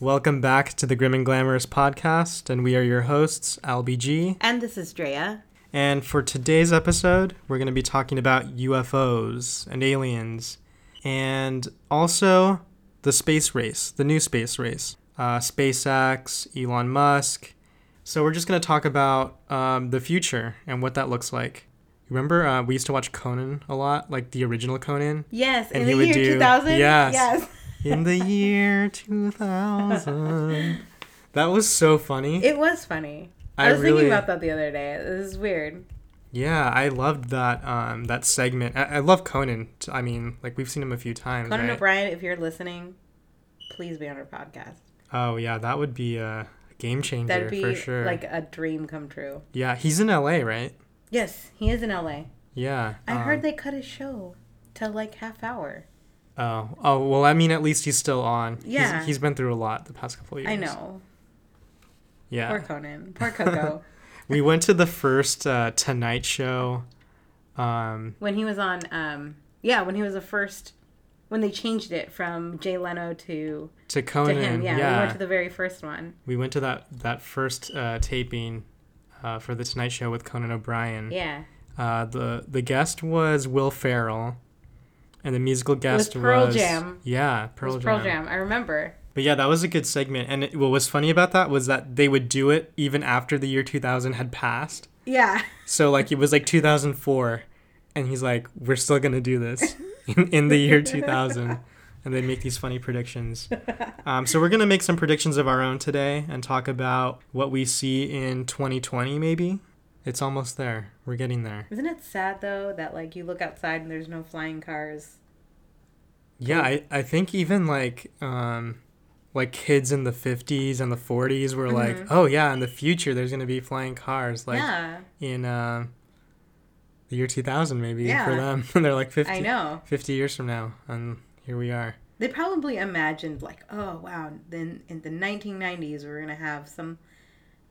Welcome back to the Grim and Glamorous podcast, and we are your hosts, LBG. And this is Drea. And for today's episode, we're going to be talking about UFOs and aliens, and also the space race, the new space race, uh, SpaceX, Elon Musk. So we're just going to talk about um, the future and what that looks like. Remember, uh, we used to watch Conan a lot, like the original Conan. Yes, And in he the would year do- 2000. yes. Yes. In the year 2000. That was so funny. It was funny. I, I was really- thinking about that the other day. This is weird. Yeah, I loved that um that segment. I, I love Conan. t- I mean, like we've seen him a few times, Conan right? O'Brien, if you're listening, please be on our podcast. Oh yeah, that would be a game changer That'd be for sure. like a dream come true. yeah, he's in LA, right? Yes, he is in LA. Yeah. I um, heard they cut his show to like half hour. Oh, oh well. I mean, at least he's still on. Yeah. He's, he's been through a lot the past couple of years. I know. Yeah. Poor Conan. Poor Coco. we went to the first uh, Tonight Show. Um, when he was on, um, yeah, when he was the first, when they changed it from Jay Leno to to to him. Yeah, yeah. we went to the very first one. we went to that that first uh, taping uh, for the Tonight Show with Conan O'Brien. Yeah. Uh, the the guest was Will Ferrell, and the musical guest was Pearl was- Jam. Yeah, It Pearl was Jam. Pearl Jam. I remember. But yeah, that was a good segment. And it, what was funny about that was that they would do it even after the year 2000 had passed. Yeah. So like it was like 2004, and he's like, "We're still gonna do this in, in the year 2000." And they make these funny predictions. Um, so we're gonna make some predictions of our own today and talk about what we see in 2020. Maybe it's almost there. We're getting there. Isn't it sad though that like you look outside and there's no flying cars? Yeah, I, I think even like um like kids in the 50s and the 40s were like, "Oh yeah, in the future there's going to be flying cars like yeah. in um the year 2000 maybe for them." and they're like 50 I know. 50 years from now and here we are. They probably imagined like, oh wow, then in the 1990s we're gonna have some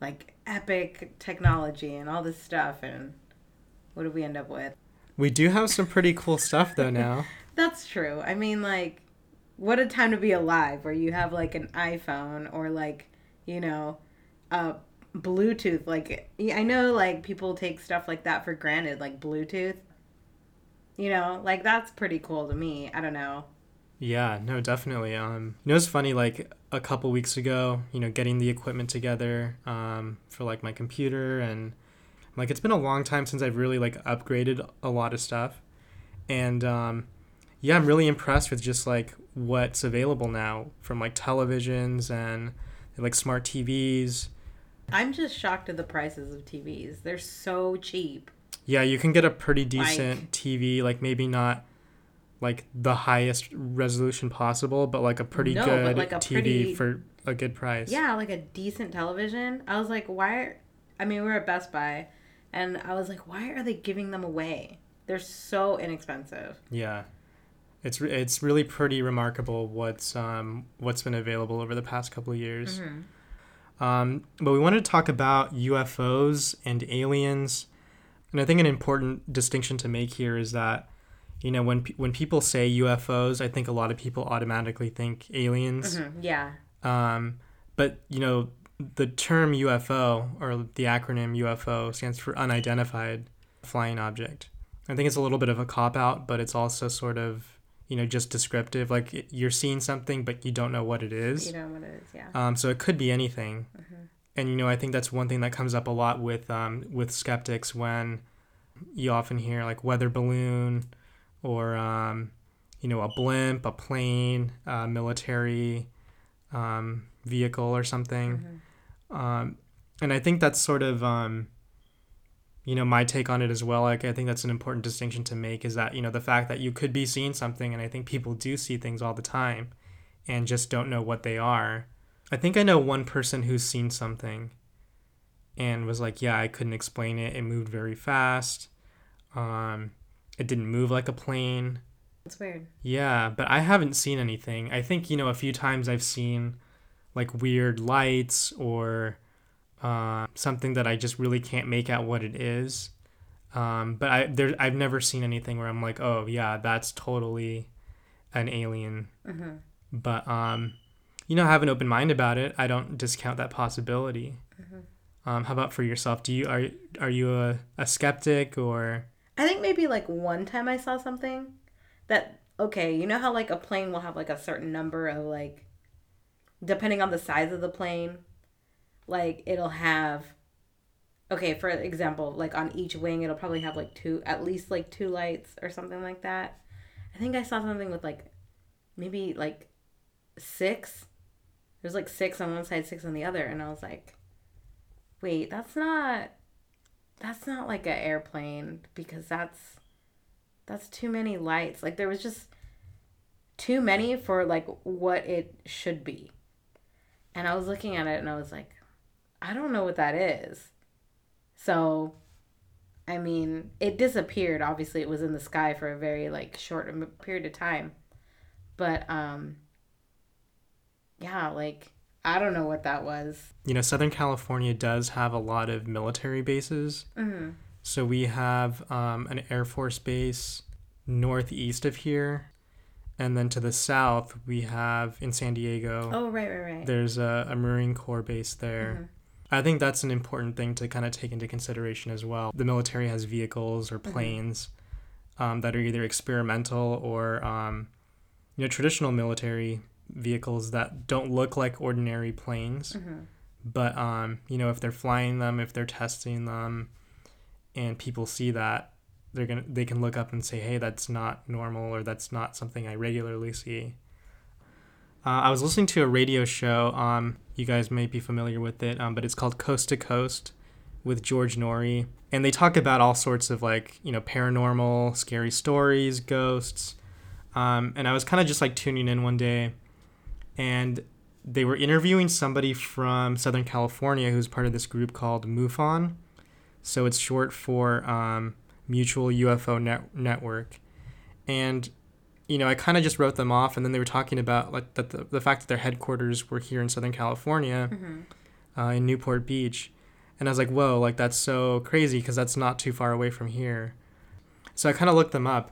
like epic technology and all this stuff, and what do we end up with? We do have some pretty cool stuff though now. That's true. I mean, like, what a time to be alive, where you have like an iPhone or like, you know, a Bluetooth. Like, I know like people take stuff like that for granted, like Bluetooth. You know, like that's pretty cool to me. I don't know. Yeah, no, definitely. Um, you know, it's funny. Like a couple weeks ago, you know, getting the equipment together um, for like my computer and like it's been a long time since I've really like upgraded a lot of stuff, and um, yeah, I'm really impressed with just like what's available now from like televisions and like smart TVs. I'm just shocked at the prices of TVs. They're so cheap. Yeah, you can get a pretty decent TV, like maybe not like the highest resolution possible, but like a pretty No, good like, a TV pretty- for a good price. Yeah, like a decent television. I was like, why? Are, I mean, we were at Best Buy, and I was like, why are they giving them away? They're so inexpensive. Yeah. It's re- it's really pretty remarkable what's um what's been available over the past couple of years. Um, but we wanted to talk about UFOs and aliens, and I think an important distinction to make here is that, you know, when when people say UFOs, I think a lot of people automatically think aliens. Mhm, Yeah. Um, but you know, the term UFO or the acronym UFO stands for unidentified flying object. I think it's a little bit of a cop out, but it's also sort of you know just descriptive. Like you're seeing something, but you don't know what it is. You know what it is, yeah. Um, so it could be anything. And you know, I think that's one thing that comes up a lot with um, with skeptics when you often hear like weather balloon or um, you know a blimp, a plane, a military um, vehicle or something. Um, and I think that's sort of um, you know my take on it as well. Like I think that's an important distinction to make is that you know the fact that you could be seeing something, and I think people do see things all the time, and just don't know what they are. I think I know one person who's seen something and was like, yeah, I couldn't explain it. It moved very fast. Um, it didn't move like a plane. It's weird. Yeah, but I haven't seen anything. I think, you know, a few times I've seen like weird lights or uh, something that I just really can't make out what it is. Um, but I there I've never seen anything where I'm like, oh yeah, that's totally an alien. But um, you know I have an open mind about it. I don't discount that possibility. Mm-hmm. Um, how about for yourself? Do you are are you a, a skeptic or? I think maybe like one time I saw something that okay, you know how like a plane will have like a certain number of like depending on the size of the plane, like it'll have okay, for example, like on each wing it'll probably have like two at least like two lights or something like that. I think I saw something with like maybe like six. There's like six on one side, six on the other, and I was like, wait, that's not that's not like an airplane because that's that's too many lights. Like there was just too many for like what it should be. And I was looking at it and I was like, I don't know what that is. So I mean, it disappeared. Obviously, it was in the sky for a very like short period of time. But um yeah, like I don't know what that was. You know, Southern California does have a lot of military bases. Mm-hmm. So we have um, an Air Force base northeast of here. And then to the south, we have in San Diego. Oh, right, right, right. There's a, a Marine Corps base there. Mm-hmm. I think that's an important thing to kind of take into consideration as well. The military has vehicles Mm-hmm. or planes um, that are either experimental or, um, you know, traditional military vehicles that don't look like ordinary planes. Mm-hmm. But, um, you know, if they're flying them, if they're testing them, and people see that, they're gonna they can look up and say, hey, that's not normal or that's not something I regularly see. Uh, I was listening to a radio show. Um, you guys may be familiar with it, um, but it's called Coast to Coast with George Noory, and they talk about all sorts of like you know paranormal, scary stories, ghosts. Um, and I was kind of just like tuning in one day, and they were interviewing somebody from Southern California who's part of this group called MUFON. So it's short for um, Mutual UFO Net- Network, and you know, I kind of just wrote them off, and then they were talking about like that the, the fact that their headquarters were here in Southern California, Mm-hmm. uh, in Newport Beach, and I was like, whoa, like that's so crazy because that's not too far away from here. So I kind of looked them up.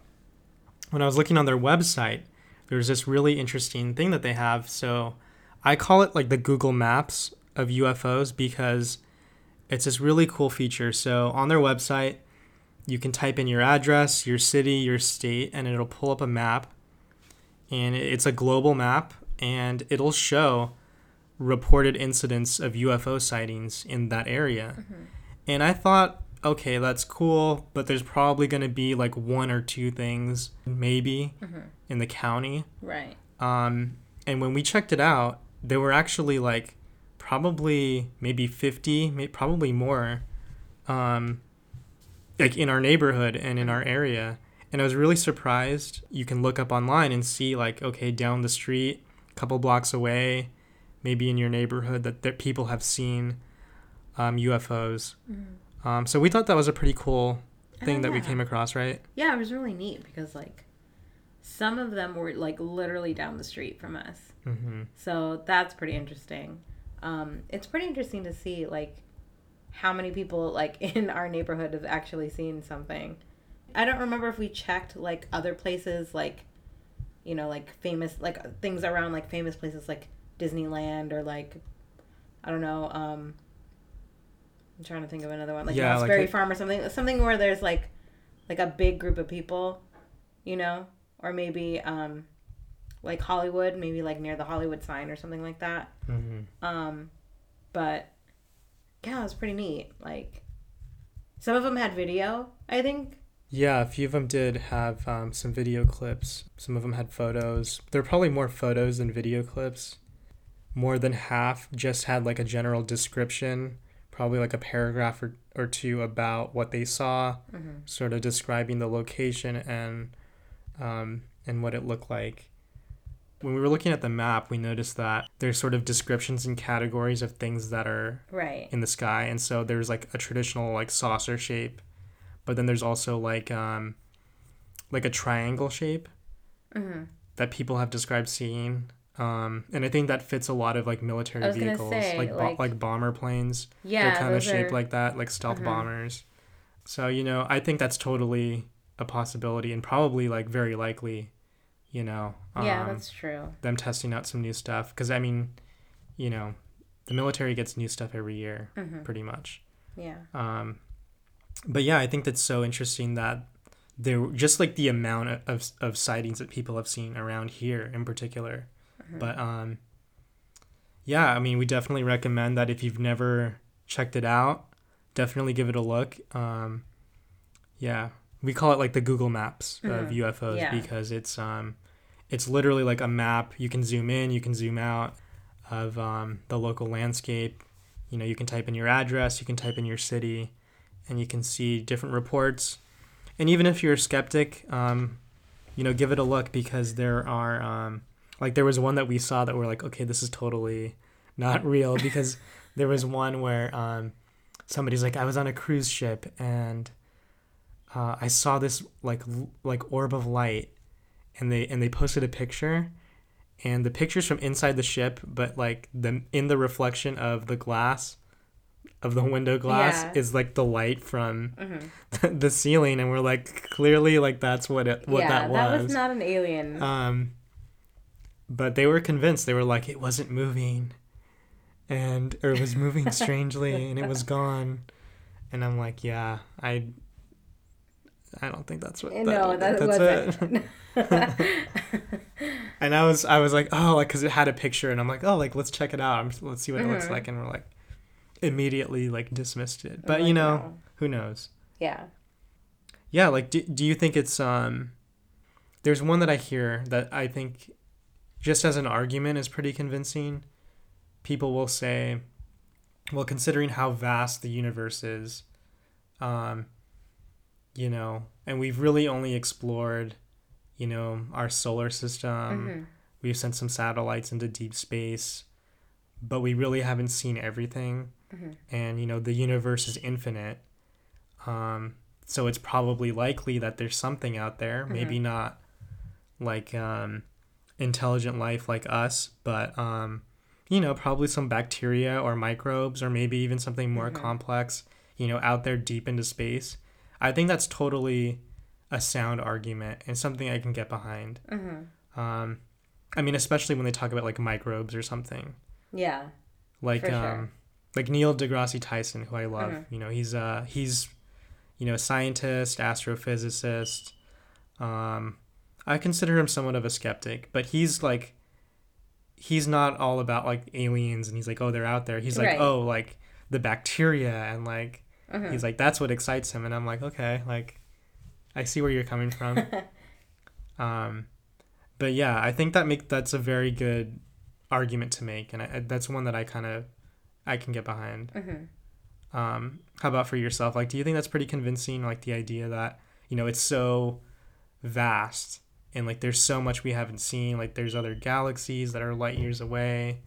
When I was looking on their website, there's this really interesting thing that they have. So I call it like the Google Maps of UFOs because it's this really cool feature. So on their website, you can type in your address, your city, your state, and it'll pull up a map. And it's a global map, and it'll show reported incidents of UFO sightings in that area. Mm-hmm. And I thought, okay, that's cool, but there's probably going to be like one or two things, maybe, in the county. Right. Um, and when we checked it out, there were actually like probably maybe 50, maybe, probably more, um, like in our neighborhood and in our area. And I was really surprised. You can look up online and see like, okay, down the street, a couple blocks away, maybe in your neighborhood, that there, people have seen um, UFOs. Um, so we thought that was a pretty cool thing that we came across, right? Yeah, it was really neat because like some of them were like literally down the street from us. Mm-hmm. So that's pretty interesting. Um, it's pretty interesting to see like how many people like in our neighborhood have actually seen something. I don't remember if we checked like other places like you know like famous like things around like famous places like Disneyland or like I don't know um I'm trying to think of another one like Yeah, Knott's like Berry it- Farm or something something where there's like like a big group of people, you know, or maybe um like Hollywood, maybe like near the Hollywood sign or something like that. Mm-hmm. Um, but yeah, it was pretty neat. Like some of them had video, I think. Yeah, a few of them did have um, some video clips. Some of them had photos. There were probably more photos than video clips. More than half just had like a general description, probably like a paragraph or, or two about what they saw, Mm-hmm. sort of describing the location and um, and what it looked like. When we were looking at the map, we noticed that there's sort of descriptions and categories of things that are Right. in the sky and so there's like a traditional like saucer shape but then there's also like um like a triangle shape Mm-hmm. that people have described seeing um and i think that fits a lot of like military I was gonna vehicles say, like bo- like- like bomber planes Yeah, they're kind of shaped are- like that like stealth Mhm. bombers so you know i think that's totally a possibility and probably like very likely you know. yeah, um, that's true. them testing out some new stuff because I mean, you know, the military gets new stuff every year, Mhm. pretty much. Yeah. Um, but yeah, I think that's so interesting that there just like the amount of, of sightings that people have seen around here in particular. Mhm. But um, yeah, I mean, we definitely recommend that if you've never checked it out, definitely give it a look. Um, yeah, we call it like the Google Maps of Mhm. UFOs Yeah. because it's um, it's literally like a map. You can zoom in, you can zoom out of um, the local landscape. You know, you can type in your address, you can type in your city, and you can see different reports. And even if you're a skeptic, um, you know, give it a look because there are um, like there was one that we saw that we're like, okay, this is totally not real because there was one where um, somebody's like, I was on a cruise ship and uh, I saw this like l- like orb of light, and they and they posted a picture, and the picture's from inside the ship, but like the in the reflection of the glass, of the window glass Yeah. is like the light from Mhm. the ceiling, and we're like clearly like that's what it what yeah, that was. not an alien. Um, but they were convinced. They were like, it wasn't moving, and or it was moving strangely, and it was gone. And I'm like, yeah, I, I don't think that's what. Eh, that- no, that that's it. And I was, I was like, oh, like, cause it had a picture, and I'm like, oh, like, let's check it out. I'm, let's see what it looks Mhm. like, and we're like, immediately like dismissed it. But Like, you know, no. who knows? Yeah. Yeah, like do, do you think it's um there's one that I hear that I think just as an argument is pretty convincing. People will say, well, considering how vast the universe is, um, you know, and we've really only explored, you know, our solar system. Mhm. We've sent some satellites into deep space, but we really haven't seen everything. Mhm. And, you know, the universe is infinite. Um, so it's probably likely that there's something out there, maybe not like um, intelligent life like us, but, um, you know, probably some bacteria or microbes, or maybe even something more Mhm. complex, you know, out there deep into space. I think that's totally a sound argument and something I can get behind. Mhm. Um, I mean, especially when they talk about like microbes or something, Yeah. like For sure. um, like Neil deGrasse Tyson, who I love. Mhm. You know, he's uh he's you know a scientist, astrophysicist. Um, I consider him somewhat of a skeptic, but he's like he's not all about like aliens and he's like oh they're out there. He's like Right. oh like the bacteria and like Mhm. he's like that's what excites him and I'm like okay like I see where you're coming from. Um, but yeah, I think that make that's a very good argument to make, and I, that's one that I kind of I can get behind. Mhm. Um, how about for yourself? Like, do you think that's pretty convincing? Like the idea that you know it's so vast and like there's so much we haven't seen. Like there's other galaxies that are light years away.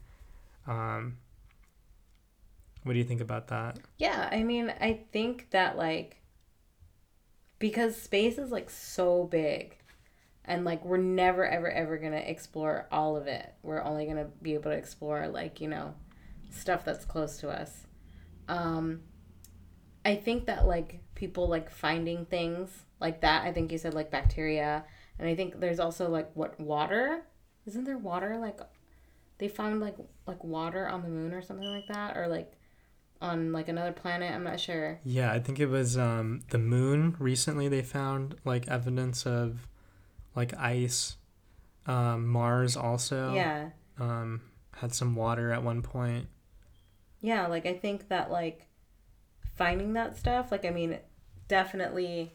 Um, what do you think about that? Yeah, I mean, I think that like because space is like so big and like we're never ever ever to explore all of it. We're only to be able to explore like, you know, stuff that's close to us. Um I think that like people like finding things like that. I think you said like bacteria and I think there's also like what water? Isn't there water like they found like like water on the moon or something like that or like on like another planet. I'm not sure. Yeah, I think it was um, the moon. Recently, they found like evidence of like ice. Um, Mars also Yeah. um, had some water at one point. Yeah, like I think that like finding that stuff, like I mean, definitely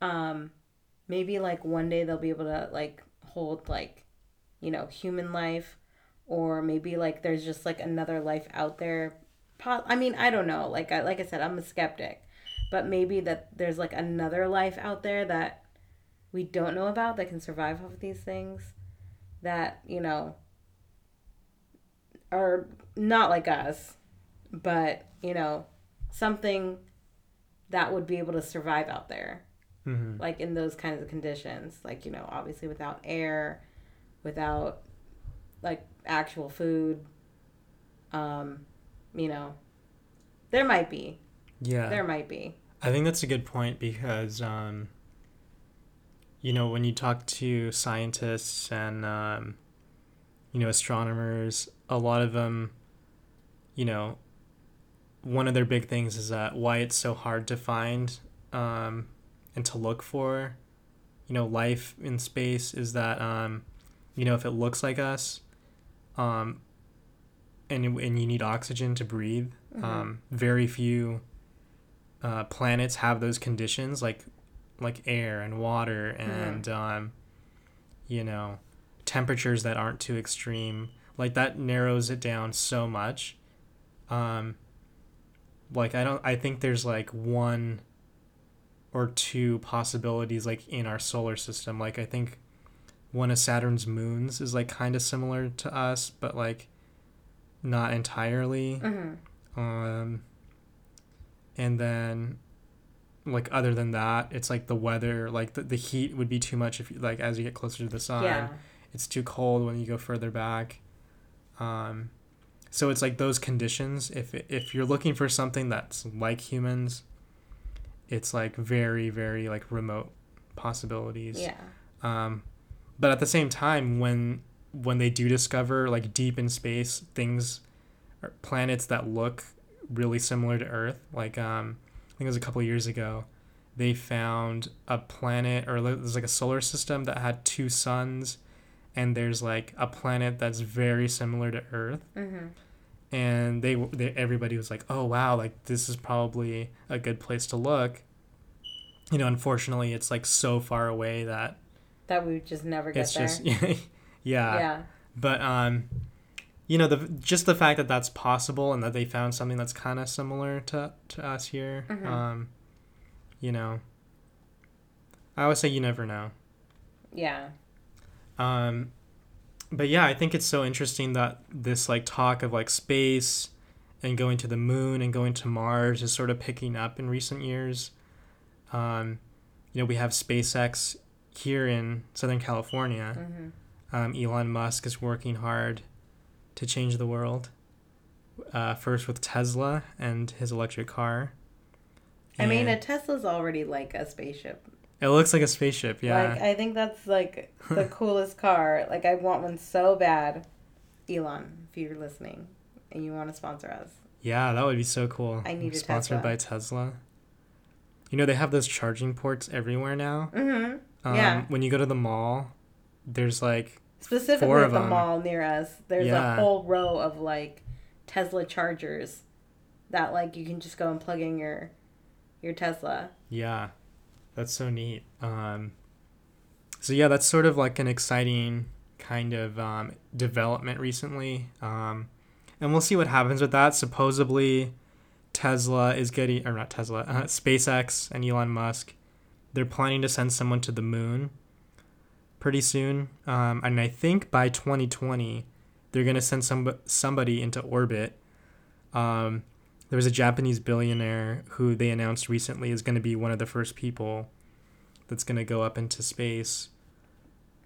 um maybe like one day they'll be able to like hold like you know, human life or maybe like there's just like another life out there. I mean, I don't know. Like I like I said, I'm a skeptic. But maybe that there's like another life out there that we don't know about that can survive off of these things that, you know, are not like us, but you know, something that would be able to survive out there, hmm like in those kinds of conditions, like you know, obviously without air, without like actual food. Um, you know, there might be, Yeah, there might be. I think that's a good point because um, you know, when you talk to scientists and, um, you know, astronomers, a lot of them, you know, one of their big things is that why it's so hard to find um, and to look for, you know, life in space is that, um, you know, if it looks like us, um, and, and you need oxygen to breathe, Mm-hmm. um, very few uh, planets have those conditions like like air and water and um, you know temperatures that aren't too extreme. Like that narrows it down so much. Um, like i don't i think there's like one or two possibilities like in our solar system like i think one of saturn's moons is like kind of similar to us but like not entirely Mm-hmm. um, and then, like other than that, it's like the weather, like the, the heat would be too much if you like as you get closer to the sun. Yeah. It's too cold when you go further back. Um, so it's like those conditions. If if you're looking for something that's like humans, it's like very very like remote possibilities. Yeah. Um, but at the same time, when when they do discover like deep in space things, or planets that look really similar to Earth, like um, I think it was a couple years ago, they found a planet or there's like a solar system that had two suns, and there's like a planet that's very similar to Earth, Mm-hmm. And they, they everybody was like, oh wow, like this is probably a good place to look. You know, unfortunately, it's like so far away that That we would just never get it's there. just yeah, yeah. but um you know the just the fact that that's possible and that they found something that's kind of similar to to us here Mhm. um you know i always say you never know Yeah. um but yeah i think it's so interesting that this like talk of like space and going to the moon and going to mars is sort of picking up in recent years um you know we have spacex here in southern california Mm-hmm. um, Elon Musk is working hard to change the world. Uh, first with Tesla and his electric car. I mean, a Tesla's already like a spaceship. It looks like a spaceship. Yeah, Like, I think that's like the coolest car. Like, I want one so bad. Elon, if you're listening and you want to sponsor us. yeah, that would be so cool. I need sponsored Tesla. by Tesla. You know they have those charging ports everywhere now. Mm-hmm. Um, Yeah. When you go to the mall, there's like Specifically at the them. mall near us, there's Yeah. a whole row of like Tesla chargers that like you can just go and plug in your your Tesla. Yeah, that's so neat. Um, so yeah, that's sort of like an exciting kind of um, development recently, um, and we'll see what happens with that. Supposedly, Tesla is getting, or not Tesla, uh, SpaceX and Elon Musk, they're planning to send someone to the moon pretty soon, um, and I think by 2020, they're gonna send some somebody into orbit. Um, there was a Japanese billionaire who they announced recently is going to be one of the first people that's going to go up into space,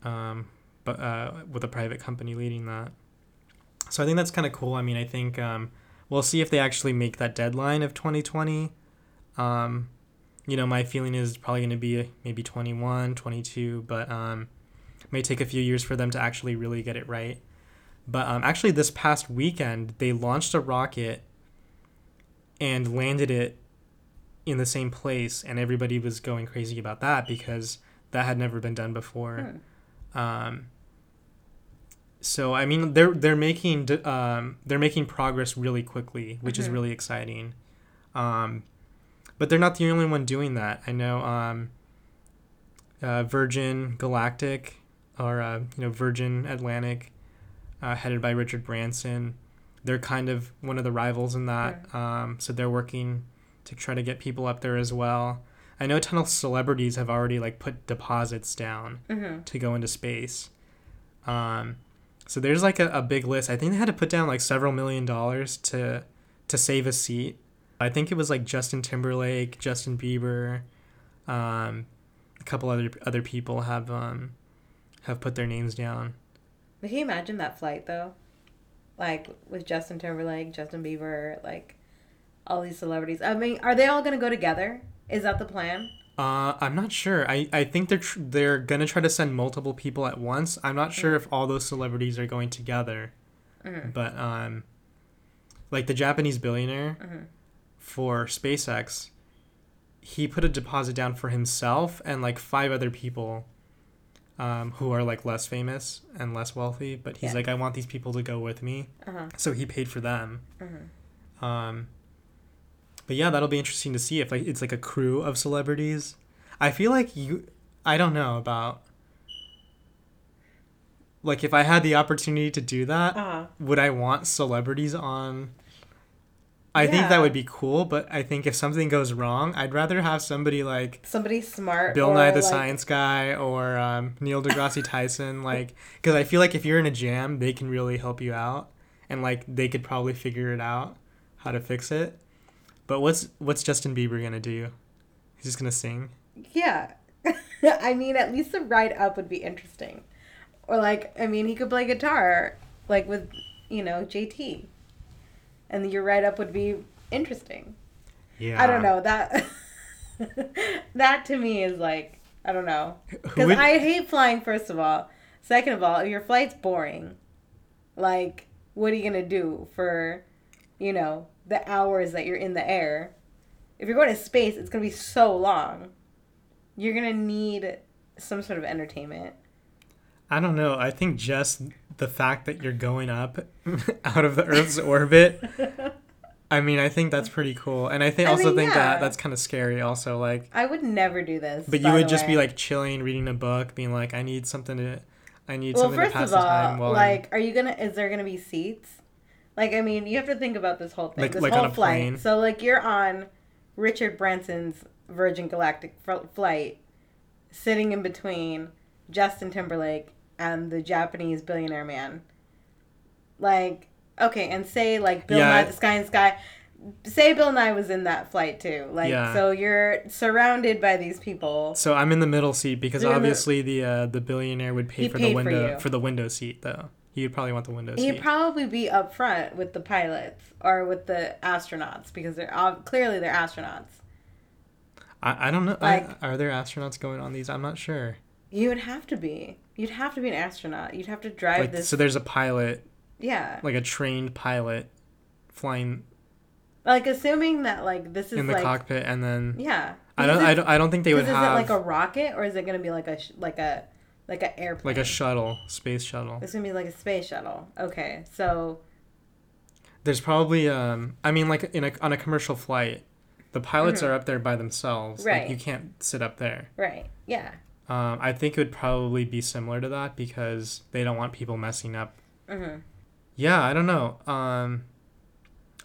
um, but uh, with a private company leading that. So I think that's kind of cool. I mean, I think um, we'll see if they actually make that deadline of 2020. Um, you know, my feeling is probably going to be maybe 21, 22, but um, may take a few years for them to actually really get it right. But um, actually, this past weekend, they launched a rocket and landed it in the same place, and everybody was going crazy about that because that had never been done before. Um, so I mean, they're they're making um, they're making progress really quickly, which is Mhm. really exciting. Um, but they're not the only one doing that. I know um, uh, Virgin Galactic or uh, you know Virgin Atlantic, uh, headed by Richard Branson. They're kind of one of the rivals in that. Um, so they're working to try to get people up there as well. I know a ton of celebrities have already like put deposits down Mm-hmm. to go into space. Um, so there's like a, a big list. I think they had to put down like several million dollars to to save a seat. I think it was like Justin Timberlake, Justin Bieber, um, a couple other other people have um, have put their names down. Can you imagine that flight though? Like with Justin Timberlake, Justin Bieber, like all these celebrities. I mean, are they all gonna go together? Is that the plan? Uh, I'm not sure. I, I think they're tr- they're gonna try to send multiple people at once. I'm not sure if all those celebrities are going together, Mhm. but um, like the Japanese billionaire Mhm. for SpaceX, he put a deposit down for himself and like five other people, um, who are like less famous and less wealthy. But he's Yeah. like, I want these people to go with me, Uh-huh. so he paid for them. Mhm. Um, but yeah, that'll be interesting to see if like it's like a crew of celebrities. I feel like you, I don't know about. Like if I had the opportunity to do that, Uh-huh. would I want celebrities on? I think that would be cool, but I think if something goes wrong, I'd rather have somebody like Somebody smart. Bill Nye the like, Science Guy or um, Neil deGrasse Tyson, like, because I feel like if you're in a jam, they can really help you out, and like they could probably figure it out how to fix it. But what's what's Justin Bieber gonna do? He's just gonna sing. Yeah. I mean, at least the ride up would be interesting. Or like, I mean, he could play guitar, like with, you know, JT. And your write up would be interesting. Yeah. I don't know that. that to me is like I don't know because would- I hate flying. First of all, second of all, if your flight's boring, like what are you gonna do for, you know, the hours that you're in the air? If you're going to space, it's gonna be so long. You're gonna need some sort of entertainment. I don't know. I think just the fact that you're going up out of the Earth's orbit. I mean, I think that's pretty cool, and I think I also mean, think yeah. that that's kind of scary. Also, like, I would never do this. but you would just be like chilling, reading a book, being like, I need something to, I need Well, something to pass the time. all, While I'm- like, are you gonna? Is there gonna be seats? Like, I mean, you have to think about this whole thing. Like- this like whole flight. plane? So, like, you're on Richard Branson's Virgin Galactic fl- flight, sitting in between Justin Timberlake and the Japanese billionaire man. Like, okay, and say like Bill Yeah. Nye, the Sky and Sky. Say Bill Nye was in that flight too. Like, Yeah. so you're surrounded by these people. So I'm in the middle seat because You're in the- obviously the uh, the billionaire would pay for the window you. for, the window seat though. He would probably want the window He'd probably be up front with the pilots or with the astronauts because they're ob- clearly they're astronauts. I, I don't know. I, are there astronauts going on these? I'm not sure. You would have to be. You'd have to be an astronaut. You'd have to drive Like this. so, there's a pilot, yeah, like a trained pilot, flying like assuming that like this is in the like cockpit, and then yeah. I don't, I don't, I don't think they would because is have it like a rocket or is it gonna be like a sh- like a like a airplane? like a shuttle, space shuttle. It's gonna be like a space shuttle. Okay, so There's probably um, I mean, like in a on a commercial flight, the pilots Mhm. are up there by themselves. Right. Like you can't sit up there. right, yeah. Um, I think it would probably be similar to that because they don't want people messing up. hmm Yeah, I don't know. Um,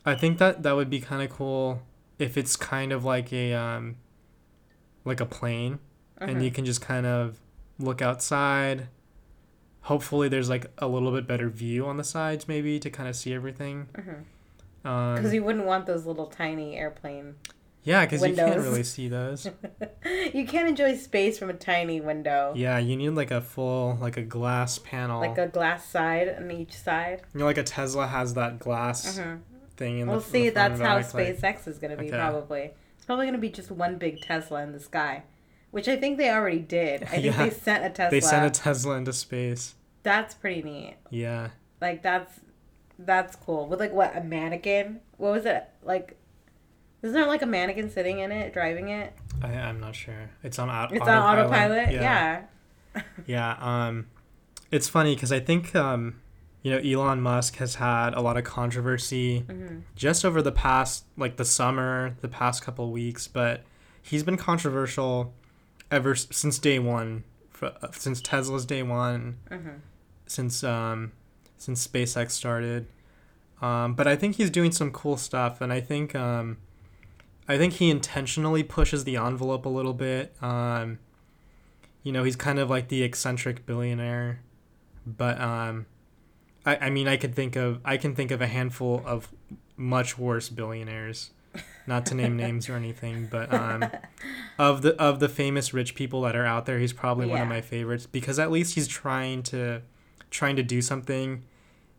I think that that would be kind of cool if it's kind of like a um, like a plane, Mm-hmm. and you can just kind of look outside. Hopefully, there's like a little bit better view on the sides, maybe to kind of see everything. hmm Um, Because you wouldn't want those little tiny airplane. Yeah, because you can't really see those. you can't enjoy space from a tiny window. Yeah, you need like a full like a glass panel. Like a glass side on each side. you know, like a Tesla has that glass hmm thing in We'll the. in see. the That's how like- SpaceX is going to be okay. probably. It's probably going to be just one big Tesla in the sky, which I think they already did. I think Yeah. they sent a Tesla. They sent a Tesla into space. That's pretty neat. Yeah. Like that's that's cool. With like what a mannequin? What was it like? Isn't there like a mannequin sitting in it, driving it? I, I'm not sure. It's on auto. It's on autopilot. Yeah. Yeah. Um, it's funny because I think um, you know, Elon Musk has had a lot of controversy hmm just over the past, like the summer, the past couple weeks, but he's been controversial ever s- since day one, fr- uh, since Tesla's day one, hmm since um, since SpaceX started. Um, but I think he's doing some cool stuff, and I think um, I think he intentionally pushes the envelope a little bit. Um, you know, he's kind of like the eccentric billionaire, but um, I, I mean, I could think of I can think of a handful of much worse billionaires, not to name names or anything, but um, of the of the famous rich people that are out there, he's probably one of my favorites because at least he's trying to trying to do something.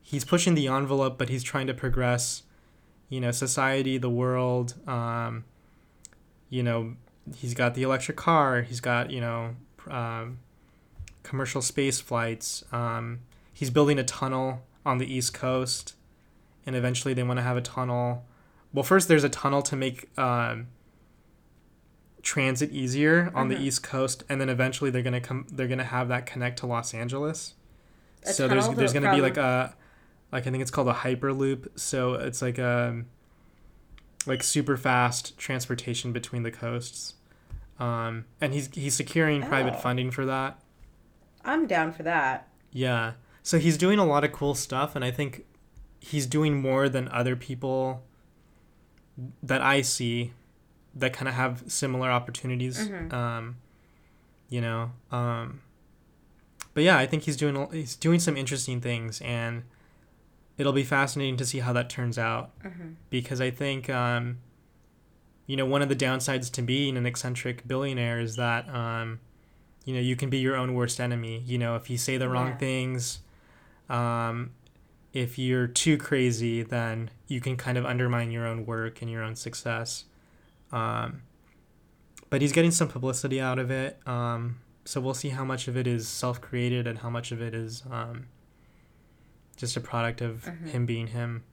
He's pushing the envelope, but he's trying to progress, you know, society, the world, um, you know, he's got the electric car. He's got you know um, commercial space flights. Um, he's building a tunnel on the east coast, and eventually they want to have a tunnel. Well, first there's a tunnel to make um, transit easier on Mhm. the east coast, and then eventually they're gonna come. They're gonna have that connect to Los Angeles. A so there's there's gonna be like a like I think it's called a hyperloop. So it's like a like super fast transportation between the coasts. Um, and he's he's securing private Oh. funding for that. I'm down for that. Yeah. So he's doing a lot of cool stuff, and I think he's doing more than other people that I see that kind of have similar opportunities. Mhm. Um, you know. Um, but yeah, I think he's doing he's doing some interesting things, and it'll be fascinating to see how that turns out Mhm. because I think um, you know one of the downsides to being an eccentric billionaire is that um, you know you can be your own worst enemy. You know if you say the wrong Yeah. things, um, if you're too crazy, then you can kind of undermine your own work and your own success. Um, but he's getting some publicity out of it. Um, so we'll see how much of it is self created and how much of it is um, just a product of Mhm. him being him.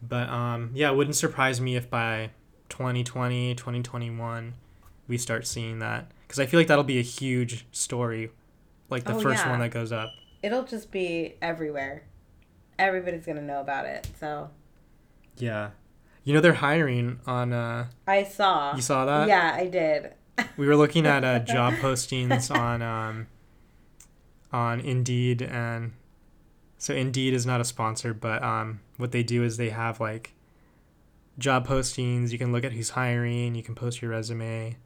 But um, yeah, it wouldn't surprise me if by 2020, 2021, we start seeing that. Because I feel like that'll be a huge story, like the Oh, first yeah. one that goes up. It'll just be everywhere. Everybody's gonna know about it. So Yeah. You know, they're hiring on. Uh, I saw. you saw that? Yeah, I did. We were looking at uh, job postings on um, on Indeed, and so Indeed is not a sponsor, but um, what they do is they have like job postings. You can look at who's hiring. You can post your resume,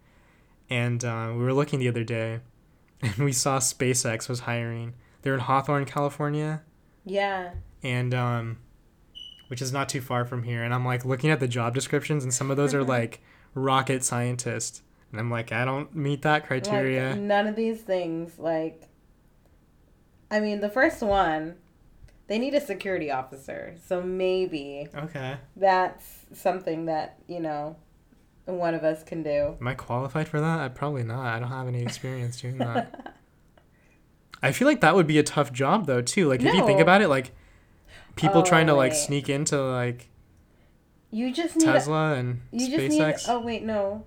and uh, we were looking the other day, and we saw SpaceX was hiring. They're in Hawthorne, California, Yeah. and um, which is not too far from here. And I'm like looking at the job descriptions, and some of those are like rocket scientist, and I'm like, I don't meet that criteria. Like, none of these things, like, I mean, the first one, they need a security officer. So maybe okay, that's something that, you know, one of us can do. am I qualified for that? I probably not. I don't have any experience doing that. I feel like that would be a tough job though too. Like if you think about it, like people Oh, trying to like oh, wait. sneak into like you just need. Tesla and you just need. SpaceX. Oh, wait, no.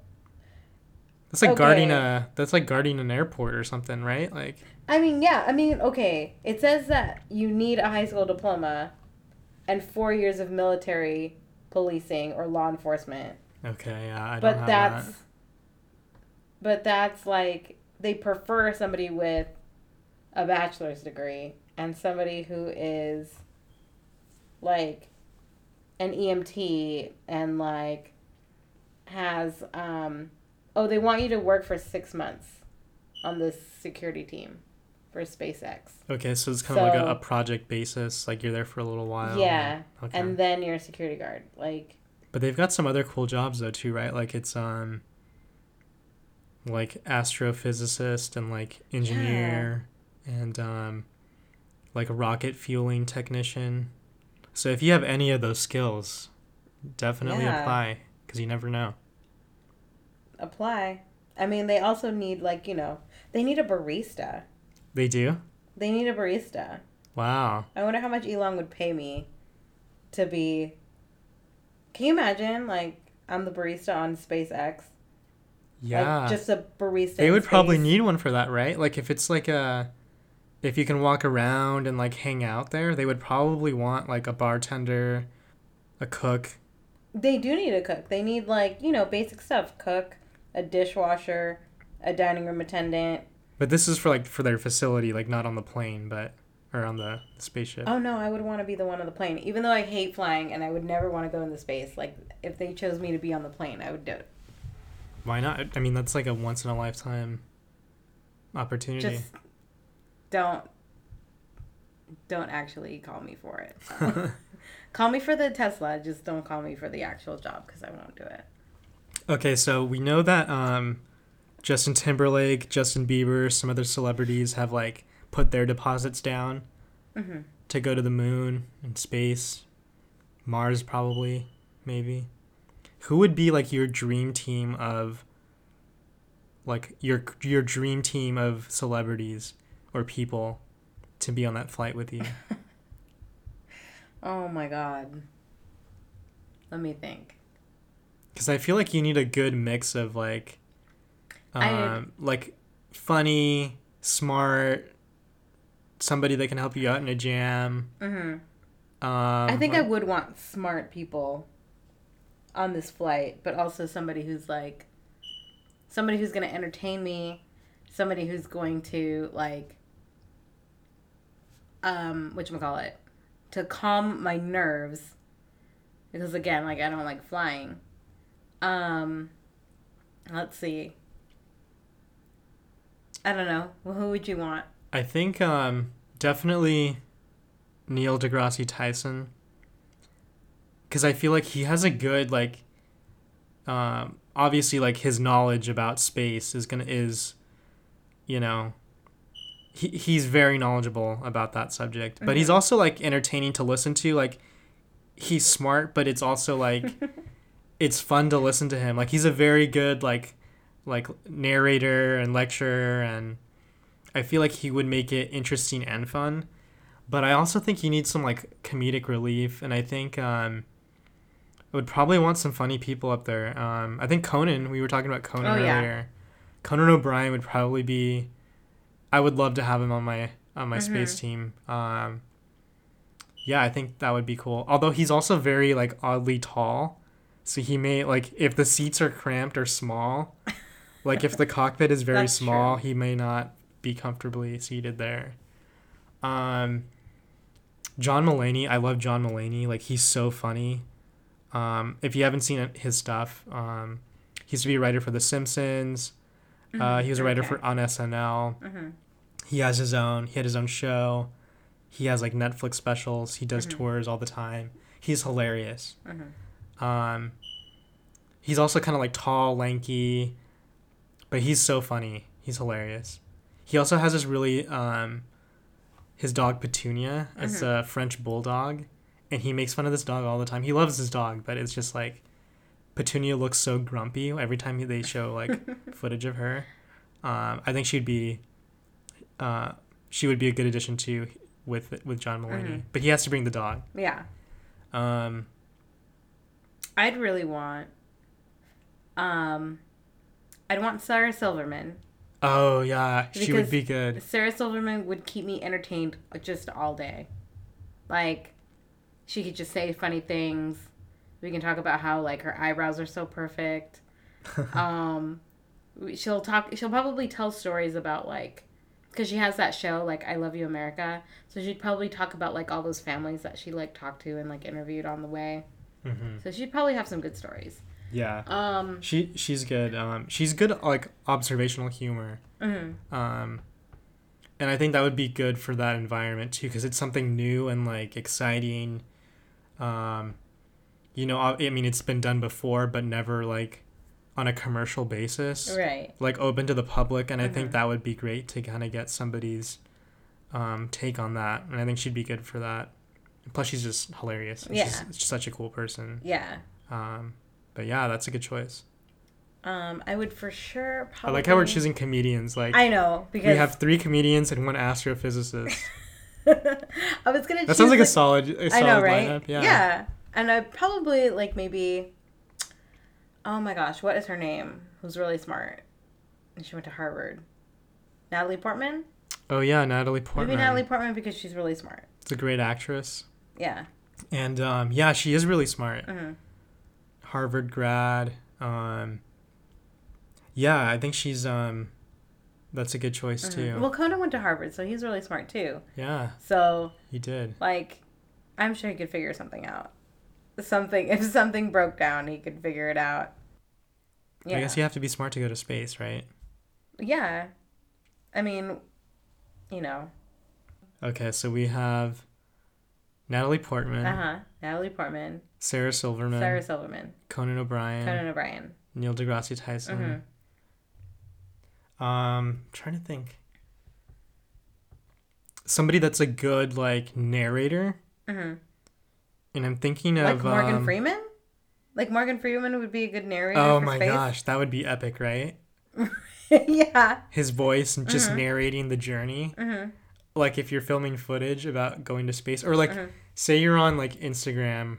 that's like guarding a that's like guarding an airport or something, right? Like I mean, yeah. I mean, okay. It says that you need a high school diploma and four years of military policing or law enforcement. okay, yeah, I don't but have that's that. but that's like they prefer somebody with a bachelor's degree and somebody who is like an EMT and like has um oh they want you to work for 6 months on this security team for SpaceX. Okay, so it's kind of like a, a project basis. Like you're there for a little while. yeah. Okay. And then you're a security guard. Like But they've got some other cool jobs though too, right? Like it's um like astrophysicist and like engineer and um like a rocket fueling technician. So if you have any of those skills, definitely Yeah. apply cuz you never know. apply. I mean, they also need like, you know, they need a barista. They do? They need a barista. Wow. I wonder how much Elon would pay me to be. Can you imagine? Like, I'm the barista on SpaceX. Yeah. Like, just a barista. they would probably need one for that, right? Like if it's like a if you can walk around and like hang out there, they would probably want like a bartender, a cook. They do need a cook. They need, like, you know, basic stuff cook, a dishwasher, a dining room attendant. But this is for like for their facility, like not on the plane, but or on the spaceship. Oh, no, I would want to be the one on the plane. Even though I hate flying and I would never want to go into space. Like, if they chose me to be on the plane, I would do it. Why not? I mean, that's like a once in a lifetime opportunity. Just don't don't actually call me for it. So. call me for the Tesla, just don't call me for the actual job because I won't do it. okay, so we know that um, Justin Timberlake, Justin Bieber, some other celebrities have like put their deposits down hmm to go to the moon and space, Mars probably, maybe. Who would be like your dream team of like your your dream team of celebrities or people to be on that flight with you? Oh my god. Let me think. Because I feel like you need a good mix of like, um, like funny, smart, somebody that can help you out in a jam. hmm Um, I think I would want smart people on this flight, but also somebody who's like somebody who's going to entertain me, somebody who's going to like um what call it to calm my nerves because again, like I don't like flying. Um let's see. I don't know. Well, who would you want? I think um, definitely Neil deGrasse Tyson. Because I feel like he has a good like, um, obviously like his knowledge about space is gonna is, you know, he he's very knowledgeable about that subject. But he's also like entertaining to listen to. Like, he's smart, but it's also like, it's fun to listen to him. Like he's a very good like, like narrator and lecturer and. I feel like he would make it interesting and fun. But I also think he needs some like comedic relief, and I think um, I would probably want some funny people up there. Um, I think Conan. We were talking about Conan Oh, yeah. earlier. Conan O'Brien would probably be. I would love to have him on my on my space team. Um, yeah, I think that would be cool. Although he's also very like oddly tall, so he may like if the seats are cramped or small, like if the cockpit is very That's small, he may not be comfortably seated there. Um, John Mulaney, I love John Mulaney. Like he's so funny. Um, if you haven't seen his stuff, um, he used to be a writer for The Simpsons. Uh, he was a writer okay. for on SNL. hmm He has his own. He had his own show. He has like Netflix specials. He does tours all the time. He's hilarious. Um, he's also kind of like tall, lanky, but he's so funny. He's hilarious. He also has this really um, his dog Petunia. It's a French bulldog, and he makes fun of this dog all the time. He loves his dog, but it's just like Petunia looks so grumpy every time they show like footage of her. Um, I think she'd be, uh, she would be a good addition to with with John Mulaney. But he has to bring the dog. Yeah. Um, I'd really want um I'd want Sarah Silverman. oh yeah, she would be good. Sarah Silverman would keep me entertained just all day. Like she could just say funny things. We can talk about how like her eyebrows are so perfect. um she'll talk she'll probably tell stories about like because she has that show like I Love You America. So she'd probably talk about like all those families that she like talked to and like interviewed on the way. hmm So she'd probably have some good stories. Yeah. Um She she's good. Um, she's good at, like observational humor. mhm. Um, and I think that would be good for that environment too, because it's something new and like exciting. Um, you know, I I mean, it's been done before, but never like on a commercial basis, Right. like open to the public. And I think Mhm. that would be great to kind of get somebody's um, take on that. And I think she'd be good for that. Plus, she's just hilarious. and She's, Yeah. she's such a cool person. Yeah. Um, but yeah, that's a good choice. Um, I would for sure. I like how we're choosing comedians. Like I know because we have three comedians and one astrophysicist. I was gonna. That sounds like choose, a solid, a solid I know, right? lineup. Yeah. yeah, and I probably like maybe. Oh my gosh, what is her name? Who's really smart? And she went to Harvard. Natalie Portman. Oh yeah, Natalie Portman. Maybe Natalie Portman because she's really smart. It's a great actress, Yeah. and um, yeah, she is really smart. hmm Harvard grad. Um, yeah, I think she's um, that's a good choice too. Well, Conan went to Harvard, so he's really smart too. yeah, So he did. like, I'm sure he could figure something out. Something if something broke down, he could figure it out. Yeah. I guess you have to be smart to go to space, right? Yeah. I mean, you know. Okay, so we have Natalie Portman, Uh huh. Natalie Portman, Sarah Silverman, Sarah Silverman, Conan O'Brien, Conan O'Brien. Neil deGrasse Tyson. Um, trying to think. Somebody that's a good like narrator, hmm and I'm thinking Like of Morgan um, Freeman. Like Morgan Freeman would be a good narrator. Oh my space. gosh, that would be epic, right? yeah. his voice and Mm-hmm. just narrating the journey. Like if you're filming footage about going to space, or like Mm-hmm. Say you're on like Instagram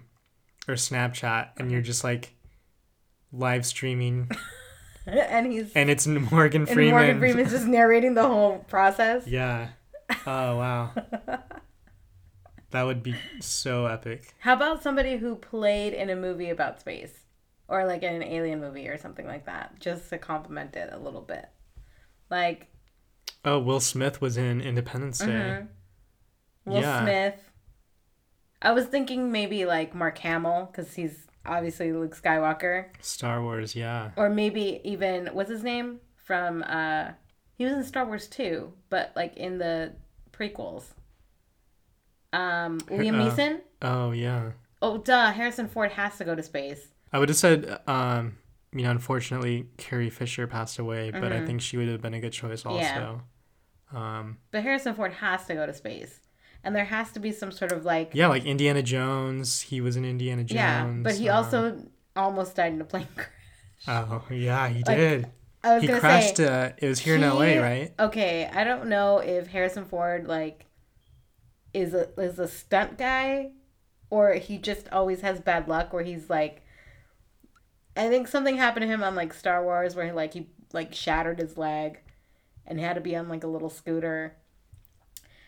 or Snapchat and Mm-hmm. you're just like live streaming, and he's and it's Morgan Freeman. and Freeman. Morgan Freeman's just narrating the whole process. Yeah. Oh wow. that would be so epic. How about somebody who played in a movie about space? Or like in an alien movie or something like that, just to complement it a little bit. Like Oh, Will Smith was in Independence Day. Mhm. Will Yeah. Smith. I was thinking maybe like Mark Hamill, because he's obviously Luke Skywalker. Star Wars, yeah. Or maybe even, what's his name? From, uh, he was in Star Wars too, but like in the prequels. Um, Liam uh, Neeson? Oh yeah. Oh, duh. Harrison Ford has to go to space. I would have said, um, you know, unfortunately, Carrie Fisher passed away, but I Mhm. think she would have been a good choice also. Yeah. Um, But Harrison Ford has to go to space. And there has to be some sort of like. yeah, like Indiana Jones. He was in Indiana Jones. Yeah, but he um, also almost died in a plane crash. Oh yeah, he Like, did. I was He gonna crashed. say. uh, it was here in L.A., right? Okay, I don't know if Harrison Ford like is a is a stunt guy or he just always has bad luck where he's like I think something happened to him on like Star Wars where he like he like shattered his leg and had to be on like a little scooter.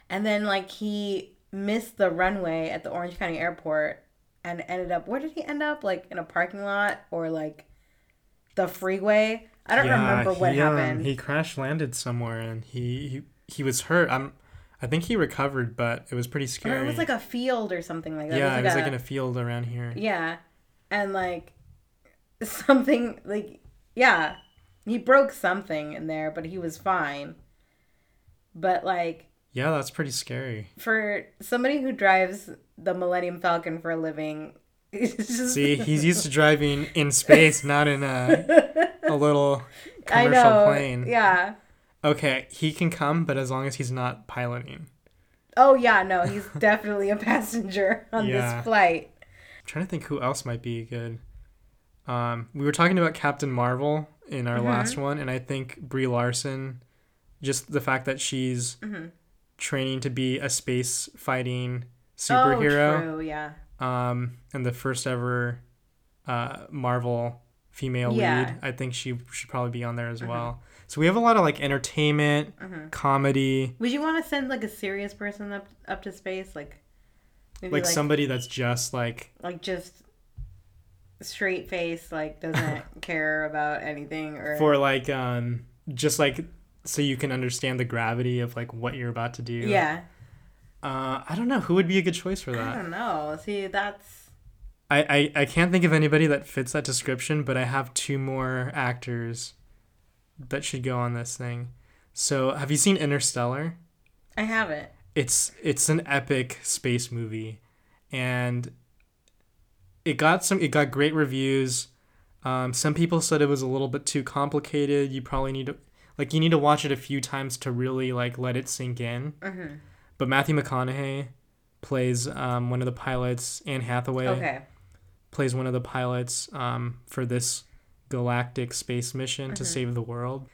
And then like he missed the runway at the Orange County Airport and ended up where did he end up? Like in a parking lot or like the freeway? I don't Yeah, remember what he, um, happened. he crash landed somewhere, and he, he he was hurt. I'm, I think he recovered, but it was pretty Or scary. it was like a field or something like that. yeah, it it was a, like in a field around here. yeah, and like something like yeah, he broke something in there, but he was fine. But like Yeah, that's pretty scary. for somebody who drives the Millennium Falcon for a living, just See, he's used to driving in space, not in a a little I commercial know, plane. yeah. Okay, he can come, but as long as he's not piloting. Oh yeah, no, he's definitely a passenger on Yeah. this flight. I'm trying to think who else might be good. Um, we were talking about Captain Marvel in our Mhm. last one, and I think Brie Larson, just the fact that she's Mhm. Training to be a space fighting Oh, superhero, true, yeah. um, and the first ever uh, Marvel female Yeah. lead, I think she should probably be on there as Mhm. well. So we have a lot of like entertainment, Mhm. comedy, Would you want to send like a serious person up up to space, like maybe like, somebody that's just like like just straight face, like doesn't care about anything, or for like um just like so you can understand the gravity of like what you're about to do. yeah, Uh, I don't know who would be a good choice for that. I don't know. See, that's I, I I can't think of anybody that fits that description, but I have two more actors that should go on this thing. So, have you seen Interstellar? I haven't. It's it's an epic space movie, and it got some it got great reviews. Um, some people said it was a little bit too complicated. You probably need to like you need to watch it a few times to really like let it sink in. hmm But Matthew McConaughey plays um, one of the pilots. Anne Hathaway Okay. plays one of the pilots um, for this galactic space mission to Mhm. save the world.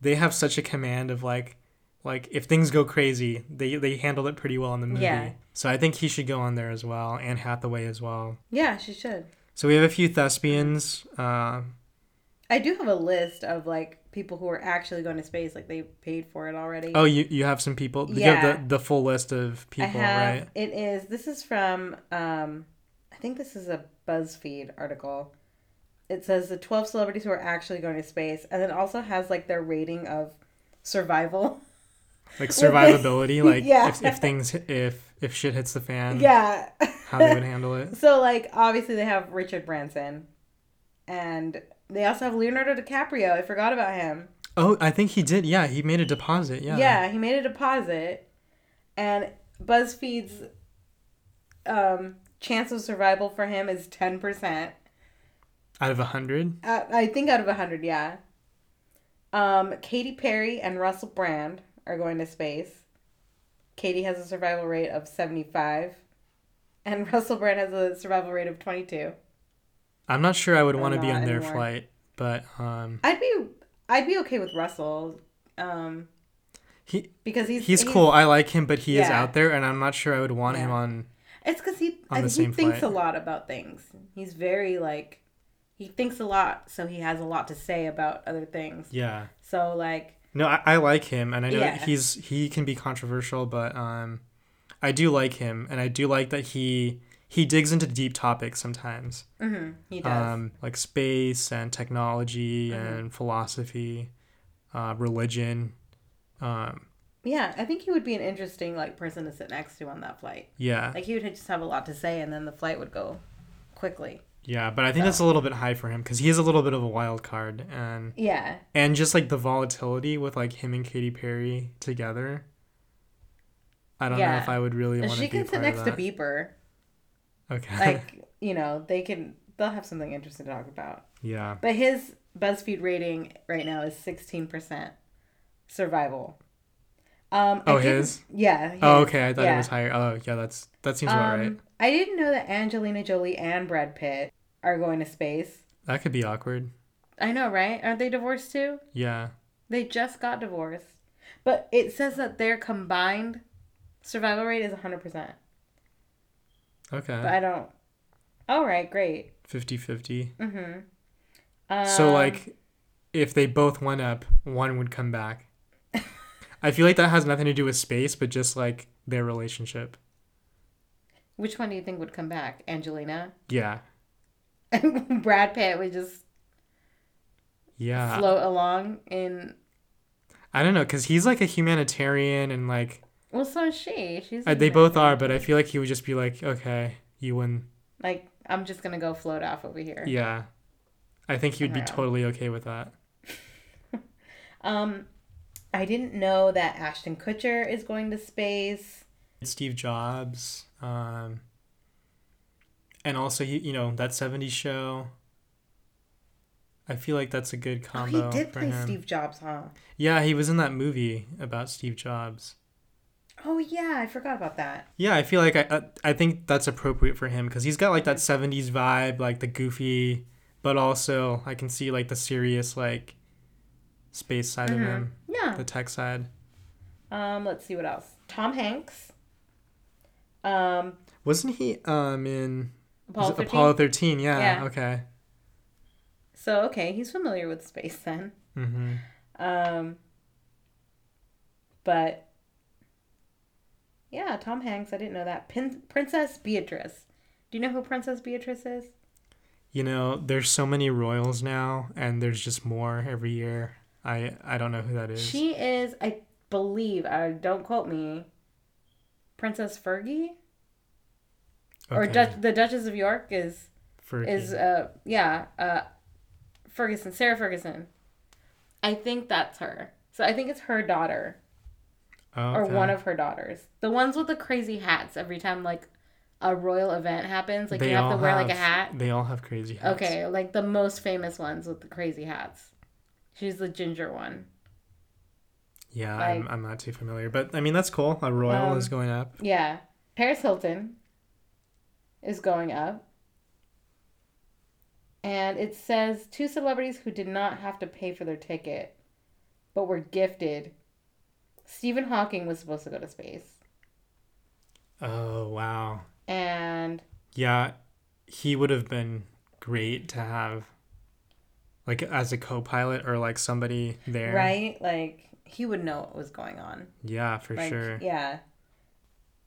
They have such a command of like, like if things go crazy, they they handled it pretty well in the movie. Yeah. So I think he should go on there as well. Anne Hathaway as well. Yeah, she should. So we have a few thespians. Uh, I do have a list of like people who are actually going to space, like they paid for it already. oh, you you have some people. You Yeah. have the the full list of I people, have. right? It is. This is from. Um, I think this is a BuzzFeed article. It says the twelve celebrities who are actually going to space, and then also has like their rating of survival. Like survivability, like Yeah. if, if things if if shit hits the fan, yeah. how they would handle it. so like obviously they have Richard Branson, and they also have Leonardo DiCaprio. I forgot about him. Oh, I think he did. Yeah, he made a deposit. Yeah. Yeah, he made a deposit, and BuzzFeed's um, chance of survival for him is ten percent. Out of a hundred. Uh, I think out of a hundred, yeah. Um, Katy Perry and Russell Brand are going to space. Katy has a survival rate of seventy-five, and Russell Brand has a survival rate of twenty-two. I'm not sure I would want to be on their anymore. flight, but um, I'd be, I'd be okay with Russell. Um, He because he's he's cool. I like him, but he is out there, and I'm not sure I would want him on. It's because he On I, the he same thinks flight. a lot about things. He's very like he thinks a lot, so he has a lot to say about other things. Yeah. So like No, I, I like him, and I know Yeah. he's he can be controversial, but um, I do like him, and I do like that he he digs into deep topics sometimes, mhm, he does. um, like space and technology Mhm. and philosophy, uh, religion. Um, yeah, I think he would be an interesting like person to sit next to on that flight. yeah, Like he would just have a lot to say, and then the flight would go quickly. yeah, but I think So- that's a little bit high for him because he is a little bit of a wild card, and Yeah, and just like the volatility with like him and Katy Perry together. I don't know if I would really want to she can sit next to that. Okay. Like you know, they can they'll have something interesting to talk about. yeah. But his BuzzFeed rating right now is sixteen percent survival. Um, Oh, his? Yeah. Oh, okay. I thought yeah. it was higher. Oh, yeah. That's that seems about right. Um, I didn't know that Angelina Jolie and Brad Pitt are going to space. That could be awkward. I know, right? Aren't they divorced too? Yeah. They just got divorced. But it says that their combined survival rate is 100%. But Okay. I don't. All right, great. 50-50. Mhm. Um, So like, if they both went up, one would come back. I feel like that has nothing to do with space, but just like their relationship. which one do you think would come back? Angelina? Yeah. Brad Pitt would just Yeah. float along in. I don't know, cause he's like a humanitarian and like Well, so is she. She's. uh, they both are, but I feel like he would just be like, okay, you win. Like, I'm just gonna go float off over here. Yeah. I think he would be totally okay with that. Um, I didn't know that Ashton Kutcher is going to space. Steve Jobs, um, and also he, you know, that '70s show. I feel like that's a good combo. Oh, he did play him. Steve Jobs, huh? Yeah, he was in that movie about Steve Jobs. Oh yeah, I forgot about that. Yeah, I feel like I I, I think that's appropriate for him because he's got like that '70s vibe, like the goofy, but also I can see like the serious like space side of Mhm. him, Yeah. the tech side. Um, let's see what else. Tom Hanks. Um, Wasn't he um in Apollo 13. Apollo 13? Yeah. Yeah. Okay. So okay, he's familiar with space then. Mm-hmm. Um, but yeah, Tom Hanks. I didn't know that. Pin- Princess Beatrice. Do you know who Princess Beatrice is? You know, there's so many royals now, and there's just more every year. I I don't know who that is. She is, I believe. Uh, don't quote me. Princess Fergie or Dutch, the Duchess of York is Fergie. is uh yeah uh Ferguson Sarah Ferguson. I think that's her. So I think it's her daughter Oh, or one of her daughters. The ones with the crazy hats every time like a royal event happens, like They you have to wear like a hat. They all have crazy hats. Okay, like the most famous ones with the crazy hats. She's the ginger one. Yeah, Like- I'm, I'm not too familiar, but I mean that's cool. A royal Um, is going up. Yeah. Paris Hilton is going up. And it says two celebrities who did not have to pay for their ticket, but were gifted. Stephen Hawking was supposed to go to space. Oh wow. And Yeah, he would have been great to have, like as a co-pilot or like somebody there. right? Like he would know what was going on. Yeah, for Like, sure. Yeah.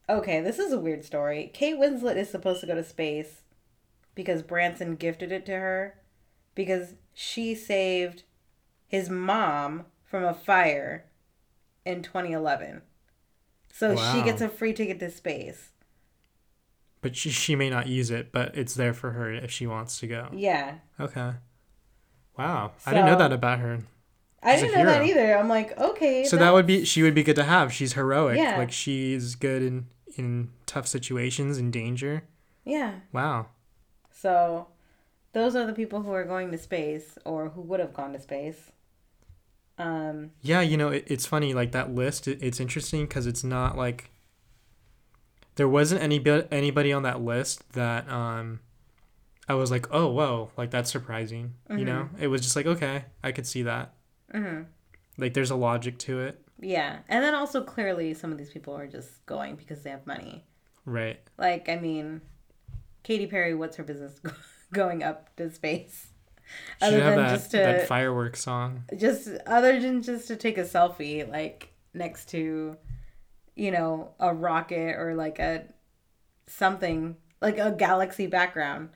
Okay, this is a weird story. Kate Winslet is supposed to go to space because Branson gifted it to her because she saved his mom from a fire in 2011. So she gets a free ticket to space. But she she may not use it, but it's there for her if she wants to go. Yeah. Okay. Wow, I didn't know that about her. I She's a didn't know that either. I'm like, okay. So that would be she would be good to have. She's heroic. Yeah. Like she's good in in tough situations in danger. Yeah. Wow. So those are the people who are going to space or who would have gone to space. Um, Yeah, you know, it, it's funny like that list. It, it's interesting because it's not like there wasn't any anybody on that list that um I was like, oh whoa, like that's surprising. You know, it was just like okay, I could see that. Mhm. Like there's a logic to it, Yeah, and then also clearly some of these people are just going because they have money. right? Like, I mean, Katy Perry, what's her business going up to space? She Other should have than that, just to that fireworks song. just other than just to take a selfie like next to you know a rocket or like a something like a galaxy background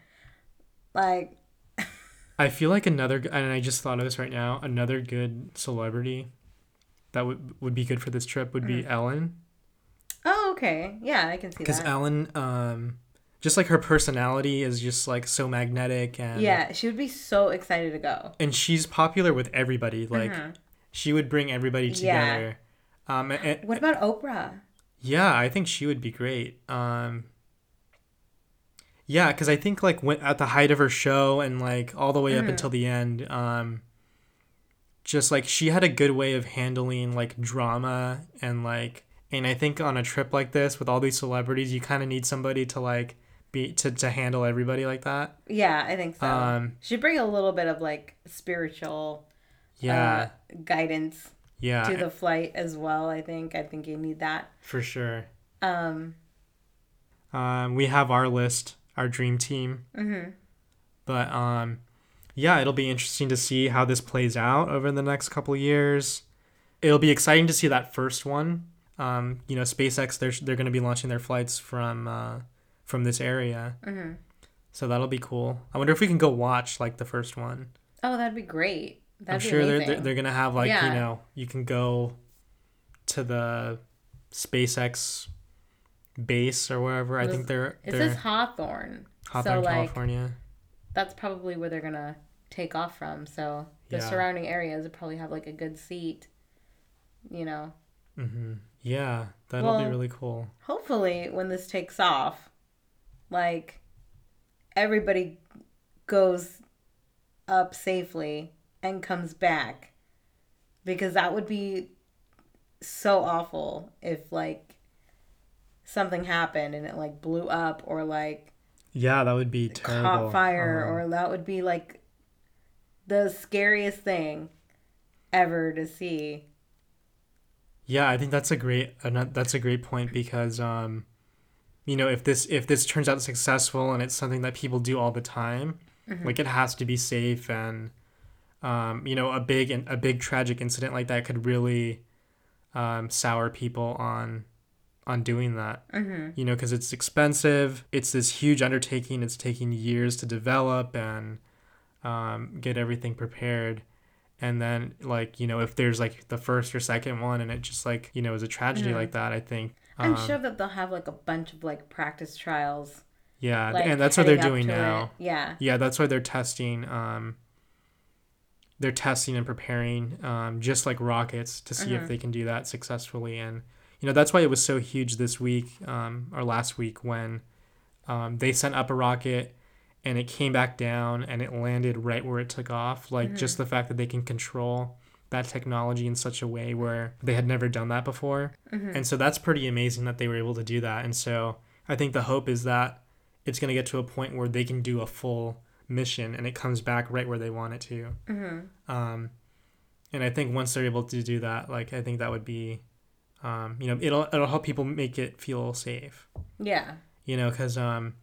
like I feel like another, and I just thought of this right now. Another good celebrity that would would be good for this trip would be Ellen, oh okay yeah i can see that. because Ellen, um, just like her personality is just like so magnetic and yeah she would be so excited to go and she's popular with everybody. Like Mhm. she would bring everybody Yeah. together. Um, and, what about oprah Yeah, I think she would be great. Um, yeah, because I think like when, at the height of her show and like all the way up Mhm. until the end, um, just like she had a good way of handling like drama and like, and I think on a trip like this with all these celebrities, you kind of need somebody to like be to to handle everybody like that. yeah i think so Um, she'd bring a little bit of like spiritual yeah, uh, guidance yeah, to the flight as well i think i think you need that for sure. um Um, we have our list, our dream team. mhm. But um, yeah, it'll be interesting to see how this plays out over the next couple of years. It'll be exciting to see that first one. Um, you know, SpaceX they're they're going to be launching their flights from uh, from this area, Mhm. so that'll be cool. I wonder if we can go watch like the first one. oh that'd be great that'd I'm be sure they're, amazing. they're they're gonna have like Yeah. you know you can go to the SpaceX base or wherever. I think they're It they're says Hawthorne. Hawthorne, so, like, California. That's probably where they're gonna take off from. So the Yeah. surrounding areas would probably have like a good seat. You know, hmm Yeah, that'll be really cool. hopefully when this takes off, like everybody goes up safely and comes back, because that would be so awful if like something happened and it like blew up or like Yeah, that would be terrible. caught fire Um, or that would be like the scariest thing ever to see. Yeah, I think that's a great that's a great point because um, you know, if this if this turns out successful and it's something that people do all the time, Mm-hmm. like it has to be safe and um, you know, a big and a big tragic incident like that could really um, sour people on on doing that. mm-hmm. you know, because it's expensive. It's this huge undertaking. It's taking years to develop and um, get everything prepared. And then, like, you know, if there's like the first or second one and it just like, you know, is a tragedy Mhm. like that, I think. I'm um, sure that they'll have like a bunch of like practice trials Yeah. like and that's what they're doing now. it. yeah Yeah. That's why they're testing. Um, they're testing and preparing um, just like rockets to see if Mhm. they can do that successfully. And, you know, that's why it was so huge this week um, or last week when um, they sent up a rocket and it came back down and it landed right where it took off. Like just the fact that they can control that technology in such a way where they had never done that before. Mhm. And so that's pretty amazing that they were able to do that. And so I think the hope is that it's going to get to a point where they can do a full mission and it comes back right where they want it to. mm-hmm. Um, and I think once they're able to do that, like I think that would be, um, you know, it'll it'll help people make it feel safe. yeah You know, because um,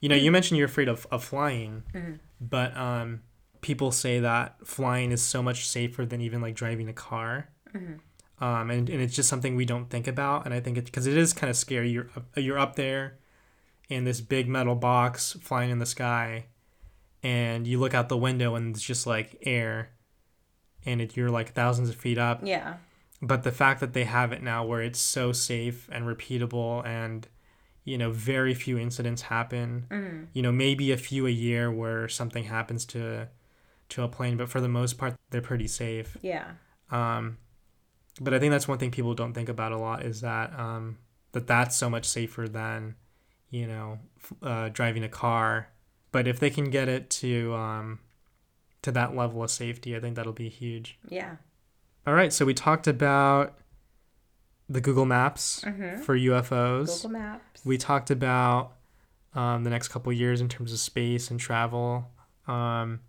you know, you mentioned you're afraid of, of flying, Mhm. but um, people say that flying is so much safer than even like driving a car. Mhm. Um, and, and it's just something we don't think about, and I think it because it is kind of scary. You're up- you're up there in this big metal box flying in the sky, and you look out the window and it's just like air, and it, you're like thousands of feet up. yeah But the fact that they have it now where it's so safe and repeatable and you know very few incidents happen. mm-hmm. You know maybe a few a year where something happens to to a plane, but for the most part they're pretty safe. yeah Um, but I think that's one thing people don't think about a lot is that um, that that's so much safer than you know uh, driving a car. But if they can get it to um, to that level of safety, I think that'll be huge. yeah All right, so we talked about the Google Maps mm-hmm. for UFOs. google maps We talked about um, the next couple years in terms of space and travel. Um,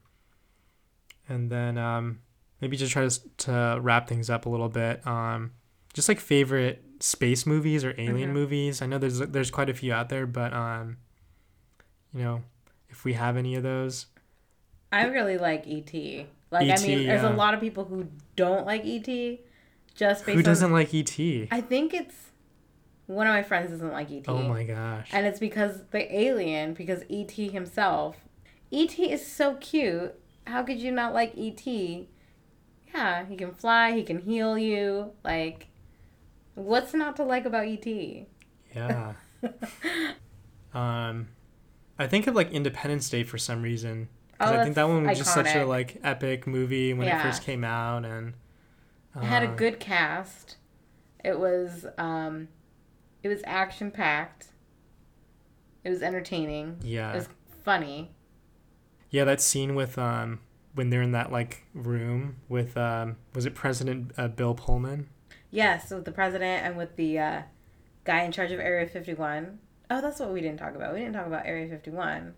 and then um, maybe just try to, to wrap things up a little bit. Um, just like favorite space movies or alien Mhm. movies. I know there's there's quite a few out there, but um, you know, if we have any of those, I really like ET. Like I mean, there's yeah. a lot of people who don't like ET, just based who doesn't on. like ET? I think it's one of my friends doesn't like ET. oh my gosh. And it's because the alien, because ET himself. ET is so cute. How could you not like ET? Yeah, he can fly, he can heal you. Like, what's not to like about ET? Yeah. um, I think of like Independence Day for some reason. 'Cause Oh, I think that one was just such a like epic movie when it first came out, and It had a uh, good cast. It was um it was action packed. It was entertaining. Yeah, It was funny. Yeah. That scene with um when they're in that like room with um was it President uh, Bill Pullman? Yes, with the president and with the uh, guy in charge of Area 51. Oh, that's what we didn't talk about. We didn't talk about Area 51.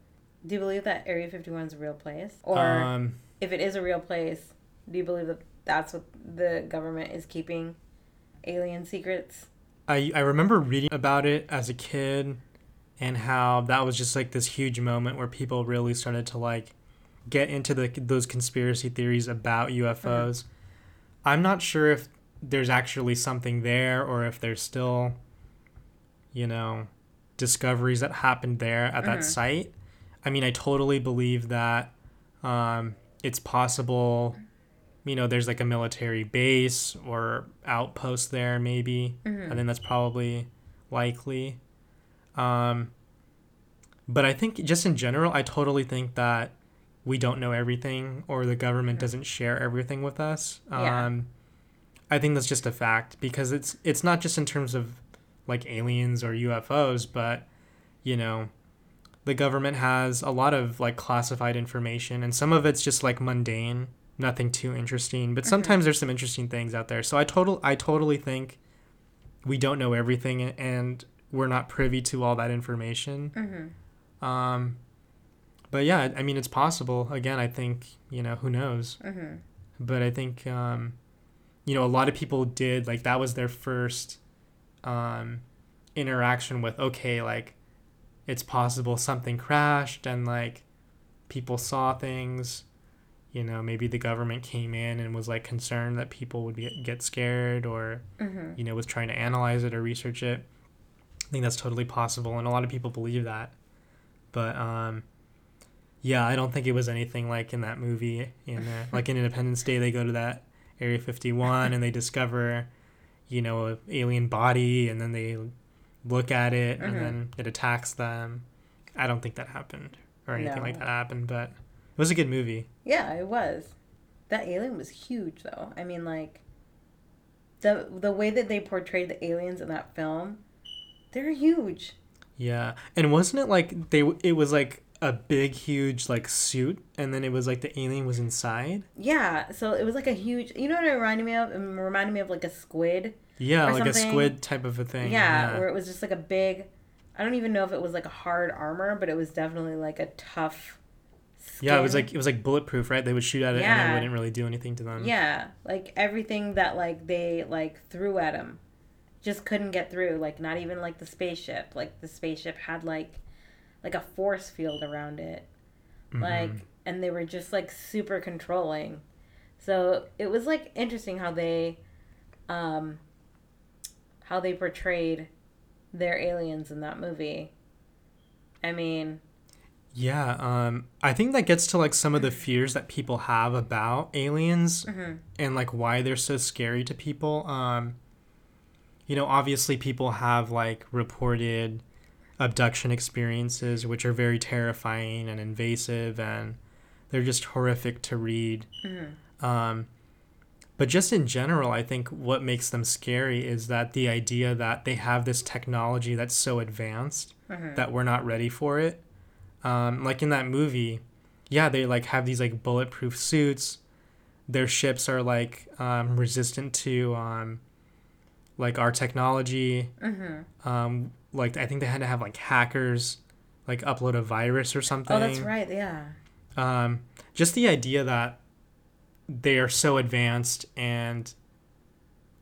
Do you believe that Area 51 is a real place? Or um, if it is a real place, do you believe that that's what the government is keeping alien secrets? I I remember reading about it as a kid, and how that was just like this huge moment where people really started to like get into the those conspiracy theories about UFOs. I'm not sure if there's actually something there or if there's still, you know, discoveries that happened there at that Mhm. site. I mean, I totally believe that um, it's possible. You know, there's like a military base or outpost there, maybe. Mhm. I think that's probably likely. Um, but I think just in general, I totally think that we don't know everything or the government doesn't share everything with us. Yeah. Um, I think that's just a fact because it's it's not just in terms of like aliens or UFOs, but you know, the government has a lot of like classified information and some of it's just like mundane, nothing too interesting, but sometimes there's some interesting things out there. So I total I totally think we don't know everything and we're not privy to all that information. Mhm. Um, but yeah, I mean, it's possible. Again, I think, you know, who knows? Mhm. But I think, um, you know, a lot of people did, like, that was their first um, interaction with, okay, like, it's possible something crashed and, like, people saw things. You know, maybe the government came in and was, like, concerned that people would get, get scared or, Mhm. you know, was trying to analyze it or research it. I think that's totally possible, and a lot of people believe that. But um, yeah, I don't think it was anything like in that movie. In uh, like in Independence Day, they go to that Area Fifty One and they discover, you know, a alien body, and then they look at it, and Mhm. then it attacks them. I don't think that happened or anything like that happened, but it was a good movie. Yeah, it was. That alien was huge, though. I mean, like the the way that they portrayed the aliens in that film, they're huge. Yeah, and wasn't it like they? It was like a big, huge like suit, and then it was like the alien was inside. Yeah, so it was like a huge. You know what it reminded me of? It reminded me of like a squid. Yeah, like a squid type of a thing. yeah, where it was just like a big. I don't even know if it was like a hard armor, but it was definitely like a tough. Yeah, it was like it was like bulletproof, right? They would shoot at it and it wouldn't really do anything to them. Yeah, like everything that like they like threw at him just couldn't get through. Like not even like the spaceship. Like the spaceship had like like a force field around it. Mhm. Like and they were just like super controlling. So it was like interesting how they um how they portrayed their aliens in that movie. I mean, Yeah, um, I think that gets to like some of the fears that people have about aliens mhm, and like why they're so scary to people. Um, you know, obviously people have like reported abduction experiences, which are very terrifying and invasive, and they're just horrific to read. mhm, Um, but just in general, I think what makes them scary is that the idea that they have this technology that's so advanced mhm. that we're not ready for it. Um, like in that movie, yeah, they like have these like bulletproof suits. Their ships are like um, resistant to um, like our technology. Mhm. Um, like I think they had to have like hackers like upload a virus or something Oh, that's right. Yeah. um, just the idea that they are so advanced and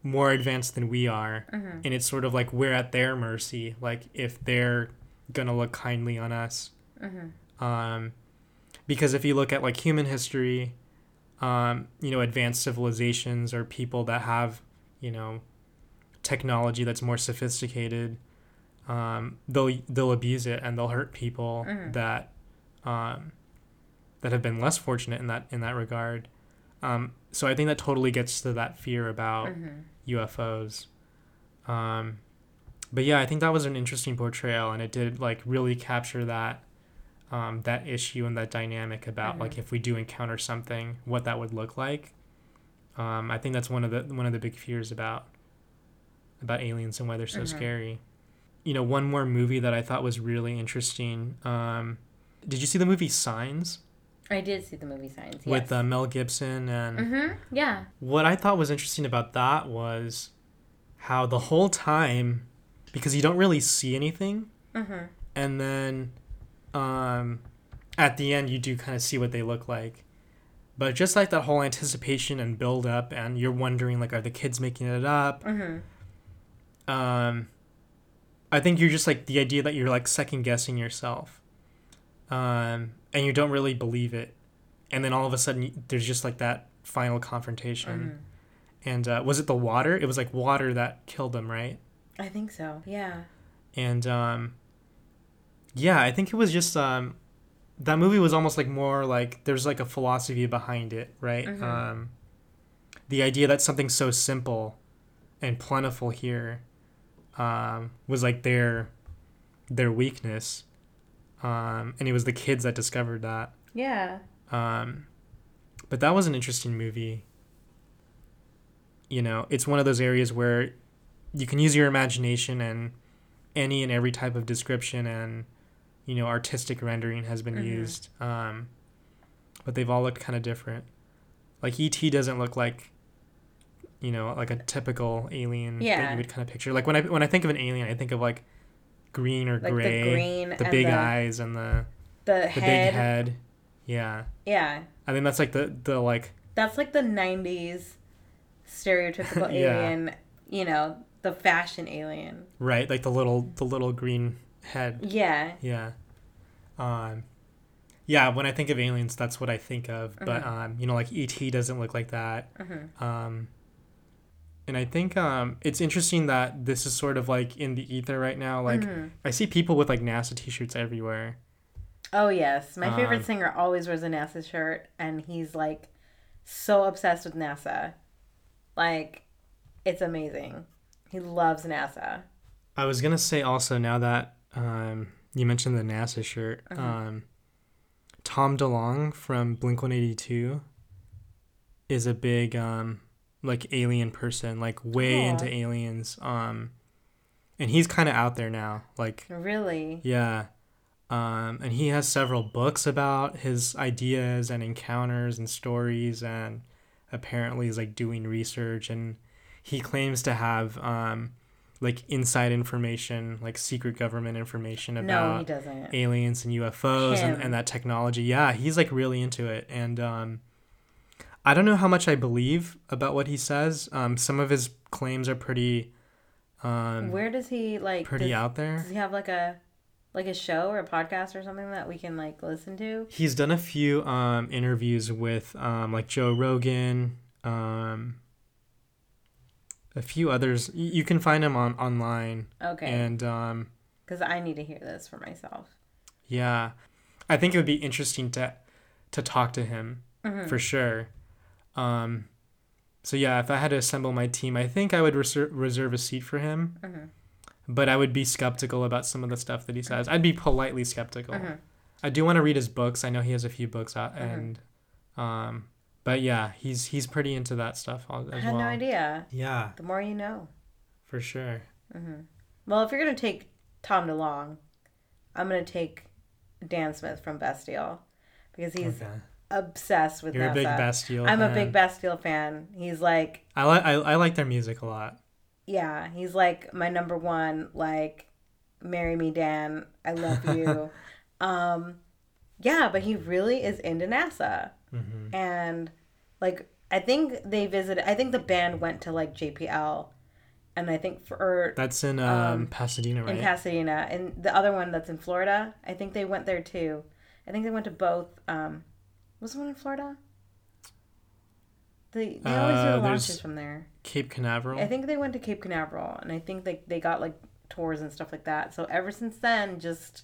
more advanced than we are Mhm. and it's sort of like we're at their mercy like if they're gonna look kindly on us Mhm. um, because if you look at like human history um, you know advanced civilizations or people that have you know technology that's more sophisticated um, they'll they'll abuse it and they'll hurt people Mhm. that um, that have been less fortunate in that in that regard um, so I think that totally gets to that fear about Mhm. UFOs. Um, but yeah, I think that was an interesting portrayal, and it did like really capture that um, that issue and that dynamic about like if we do encounter something, what that would look like. Um, I think that's one of the one of the big fears about about aliens and why they're so Mhm. scary. You know, one more movie that I thought was really interesting. Um, did you see the movie Signs I did see the movie Signs. Yes. with uh, Mel Gibson and? Mhm. Yeah. what I thought was interesting about that was how the whole time, because you don't really see anything, Mhm. and then um, at the end you do kind of see what they look like. But just like that whole anticipation and build up, and you're wondering like, are the kids making it up? Mhm. Um, I think you're just like the idea that you're like second guessing yourself, um, and you don't really believe it, and then all of a sudden there's just like that final confrontation. Mhm. And uh, was it the water? It was like water that killed them, right? I think so. Yeah. And um, yeah, I think it was just um, that movie was almost like more like there's like a philosophy behind it, right? Mhm. Um, the idea that something so simple and plentiful here um, was like their their weakness, um, and it was the kids that discovered that. Yeah. Um, but that was an interesting movie. You know, it's one of those areas where you can use your imagination and any and every type of description and you know artistic rendering has been Mhm. used. Um, but they've all looked kind of different. Like ET doesn't look like you know like a typical alien that you would kind of picture. Like when I when I think of an alien, I think of like green or Like gray, the green the big the, eyes and the the the head. big head. Yeah. Yeah. I mean that's like the the like That's like the 90s stereotypical Yeah. alien, you know, the fashion alien. right like the little the little green head. Yeah. Yeah. Um yeah, when I think of aliens that's what I think of, but Mhm. um you know like ET doesn't look like that. Mhm. Um and I think um it's interesting that this is sort of like in the ether right now. Like Mhm. I see people with like NASA t-shirts everywhere. Oh yes, my favorite Um, singer always wears a NASA shirt, and he's like so obsessed with NASA. Like, it's amazing. He loves NASA. I was gonna say also now that um, you mentioned the NASA shirt, Mhm. um, Tom DeLonge from Blink One Eighty Two is a big um, like alien person, like way Aw. into aliens. Um, and he's kind of out there now, like Really? yeah. Um, and he has several books about his ideas and encounters and stories, and apparently is like doing research. And he claims to have um, like inside information, like secret government information about doesn't. aliens and UFOs and, and that technology. Yeah, he's like really into it. And um, I don't know how much I believe about what he says. Um, some of his claims are pretty, um, Where does he like? pretty does, out there. Does he have like a like a show or a podcast or something that we can like listen to? He's done a few um, interviews with um, like Joe Rogan, um, a few others. Y- you can find him on online, Okay, and um, because I need to hear this for myself. yeah, I think it would be interesting to to talk to him Mhm. for sure. Um, so yeah, if I had to assemble my team, I think I would reser- reserve a seat for him. Mhm. But I would be skeptical about some of the stuff that he says. I'd be politely skeptical. Mhm. I do want to read his books. I know he has a few books out, Mhm. and um, but yeah, he's he's pretty into that stuff al- I as had well. no idea. Yeah, The more you know. for sure. hmm Well, if you're gonna take Tom DeLonge, I'm gonna take Dan Smith from Bastille because he's okay. Obsessed with You're NASA. a big Bastille. I'm a big Bastille fan. He's like, I like I, I like their music a lot. yeah, he's like my number one. Like, marry me, Dan. I love you. um, yeah, but he really is into NASA, hmm and like I think they visited. I think the band went to like JPL, and I think for That's in um, Pasadena, right? in Pasadena, and the other one that's in Florida. I think they went there too. I think they went to both. Um, was the one in Florida? They they always do Uh, the launches from there. Cape Canaveral. I think they went to Cape Canaveral, and I think they they got like tours and stuff like that. So ever since then, just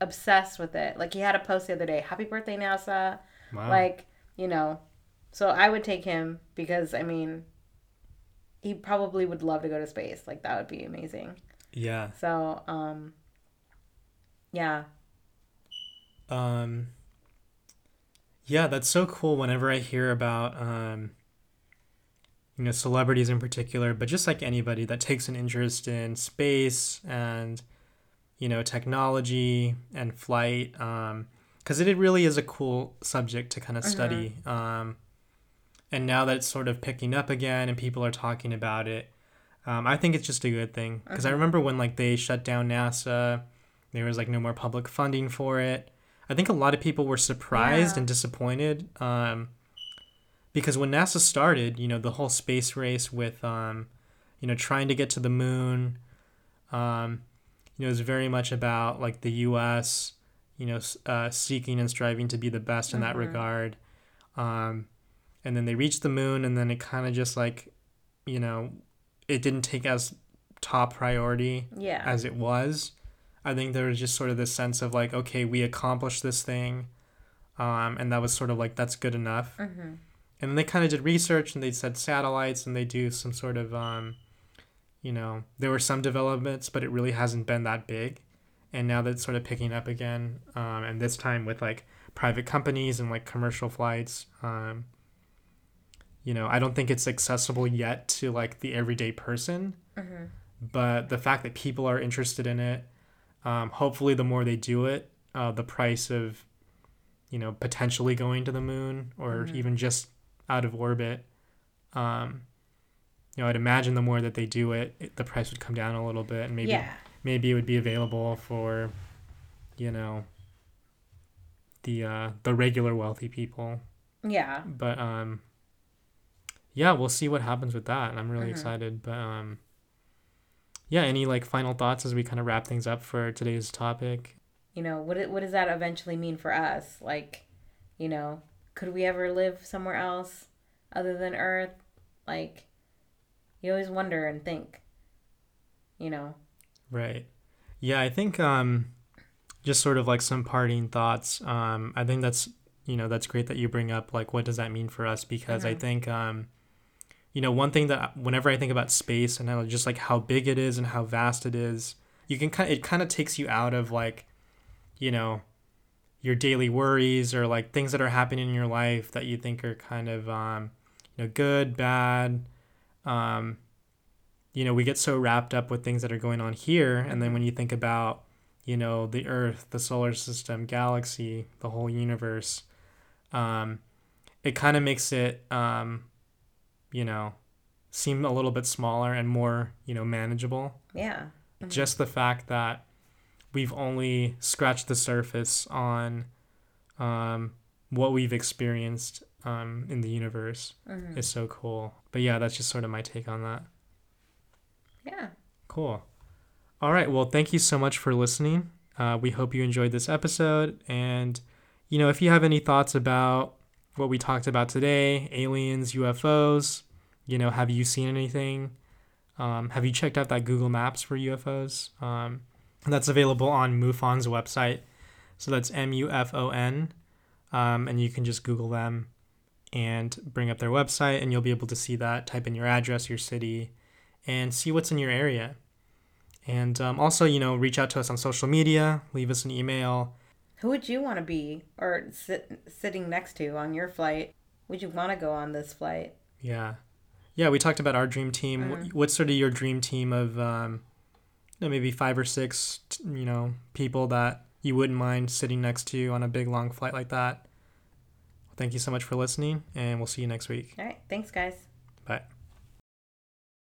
obsessed with it. Like he had a post the other day, "Happy birthday, NASA!" wow. Like you know, so I would take him because I mean, he probably would love to go to space. Like that would be amazing. yeah. So um, yeah, Um, yeah, that's so cool. Whenever I hear about, um, you know, celebrities in particular, but just like anybody that takes an interest in space and, you know, technology and flight, um, because it really is a cool subject to kind of study. Um, and now that it's sort of picking up again and people are talking about it, um, I think it's just a good thing. Because I remember when like they shut down NASA, there was like no more public funding for it. I think a lot of people were surprised Yeah. and disappointed um, because when NASA started, you know, the whole space race with, um, you know, trying to get to the moon, um, you know, was very much about like the U.S., you know, uh, seeking and striving to be the best in that Mhm. regard. Um, and then they reached the moon, and then it kind of just like, you know, it didn't take as top priority yeah, as it was. I think there was just sort of this sense of like, okay, we accomplished this thing, um, and that was sort of like that's good enough. hmm And then they kind of did research and they said satellites and they do some sort of, um, you know, there were some developments, but it really hasn't been that big. And now that's sort of picking up again, um, and this time with like private companies and like commercial flights. Um, you know, I don't think it's accessible yet to like the everyday person hmm but the fact that people are interested in it um, hopefully the more they do it uh, the price of you know potentially going to the moon or Mhm. even just out of orbit um, you know i'd imagine the more that they do it, it the price would come down a little bit and maybe yeah, maybe it would be available for you know the uh, the regular wealthy people yeah. but um yeah we'll see what happens with that and i'm really Mhm. excited but um yeah any like final thoughts as we kind of wrap things up for today's topic You know what? What does that eventually mean for us? Like, you know, could we ever live somewhere else other than Earth? Like, you always wonder and think. You know. right yeah i think um just sort of like some parting thoughts um i think that's you know that's great that you bring up like what does that mean for us because i Mhm. think um you know one thing that whenever i think about space and just like how big it is and how vast it is you can kind of, it kind of takes you out of like you know your daily worries or like things that are happening in your life that you think are kind of um you know good bad. Um you know we get so wrapped up with things that are going on here and then when you think about you know the earth the solar system galaxy the whole universe um it kind of makes it um you know seem a little bit smaller and more you know manageable Yeah. Mhm. just the fact that we've only scratched the surface on um, what we've experienced um, in the universe Mhm. is so cool. But yeah, that's just sort of my take on that. Yeah. Cool. All right. Well, thank you so much for listening. Uh, we hope you enjoyed this episode. And, you know, if you have any thoughts about what we talked about today aliens, UFOs, you know, have you seen anything? Um, have you checked out that Google Maps for UFOs? Um, that's available on MUFON's website. So that's M U F O N. Um, and you can just Google them and bring up their website, and you'll be able to see that. Type in your address, your city, and see what's in your area. And um, also, you know, reach out to us on social media, leave us an email. Who would you want to be or sit, sitting next to on your flight? Would you want to go on this flight? Yeah. Yeah, we talked about our dream team. What Mhm. What's sort of your dream team of, um, you know, maybe five or six, you know, people that you wouldn't mind sitting next to on a big, long flight like that? Thank you so much for listening, and we'll see you next week. All right. Thanks, guys. Bye.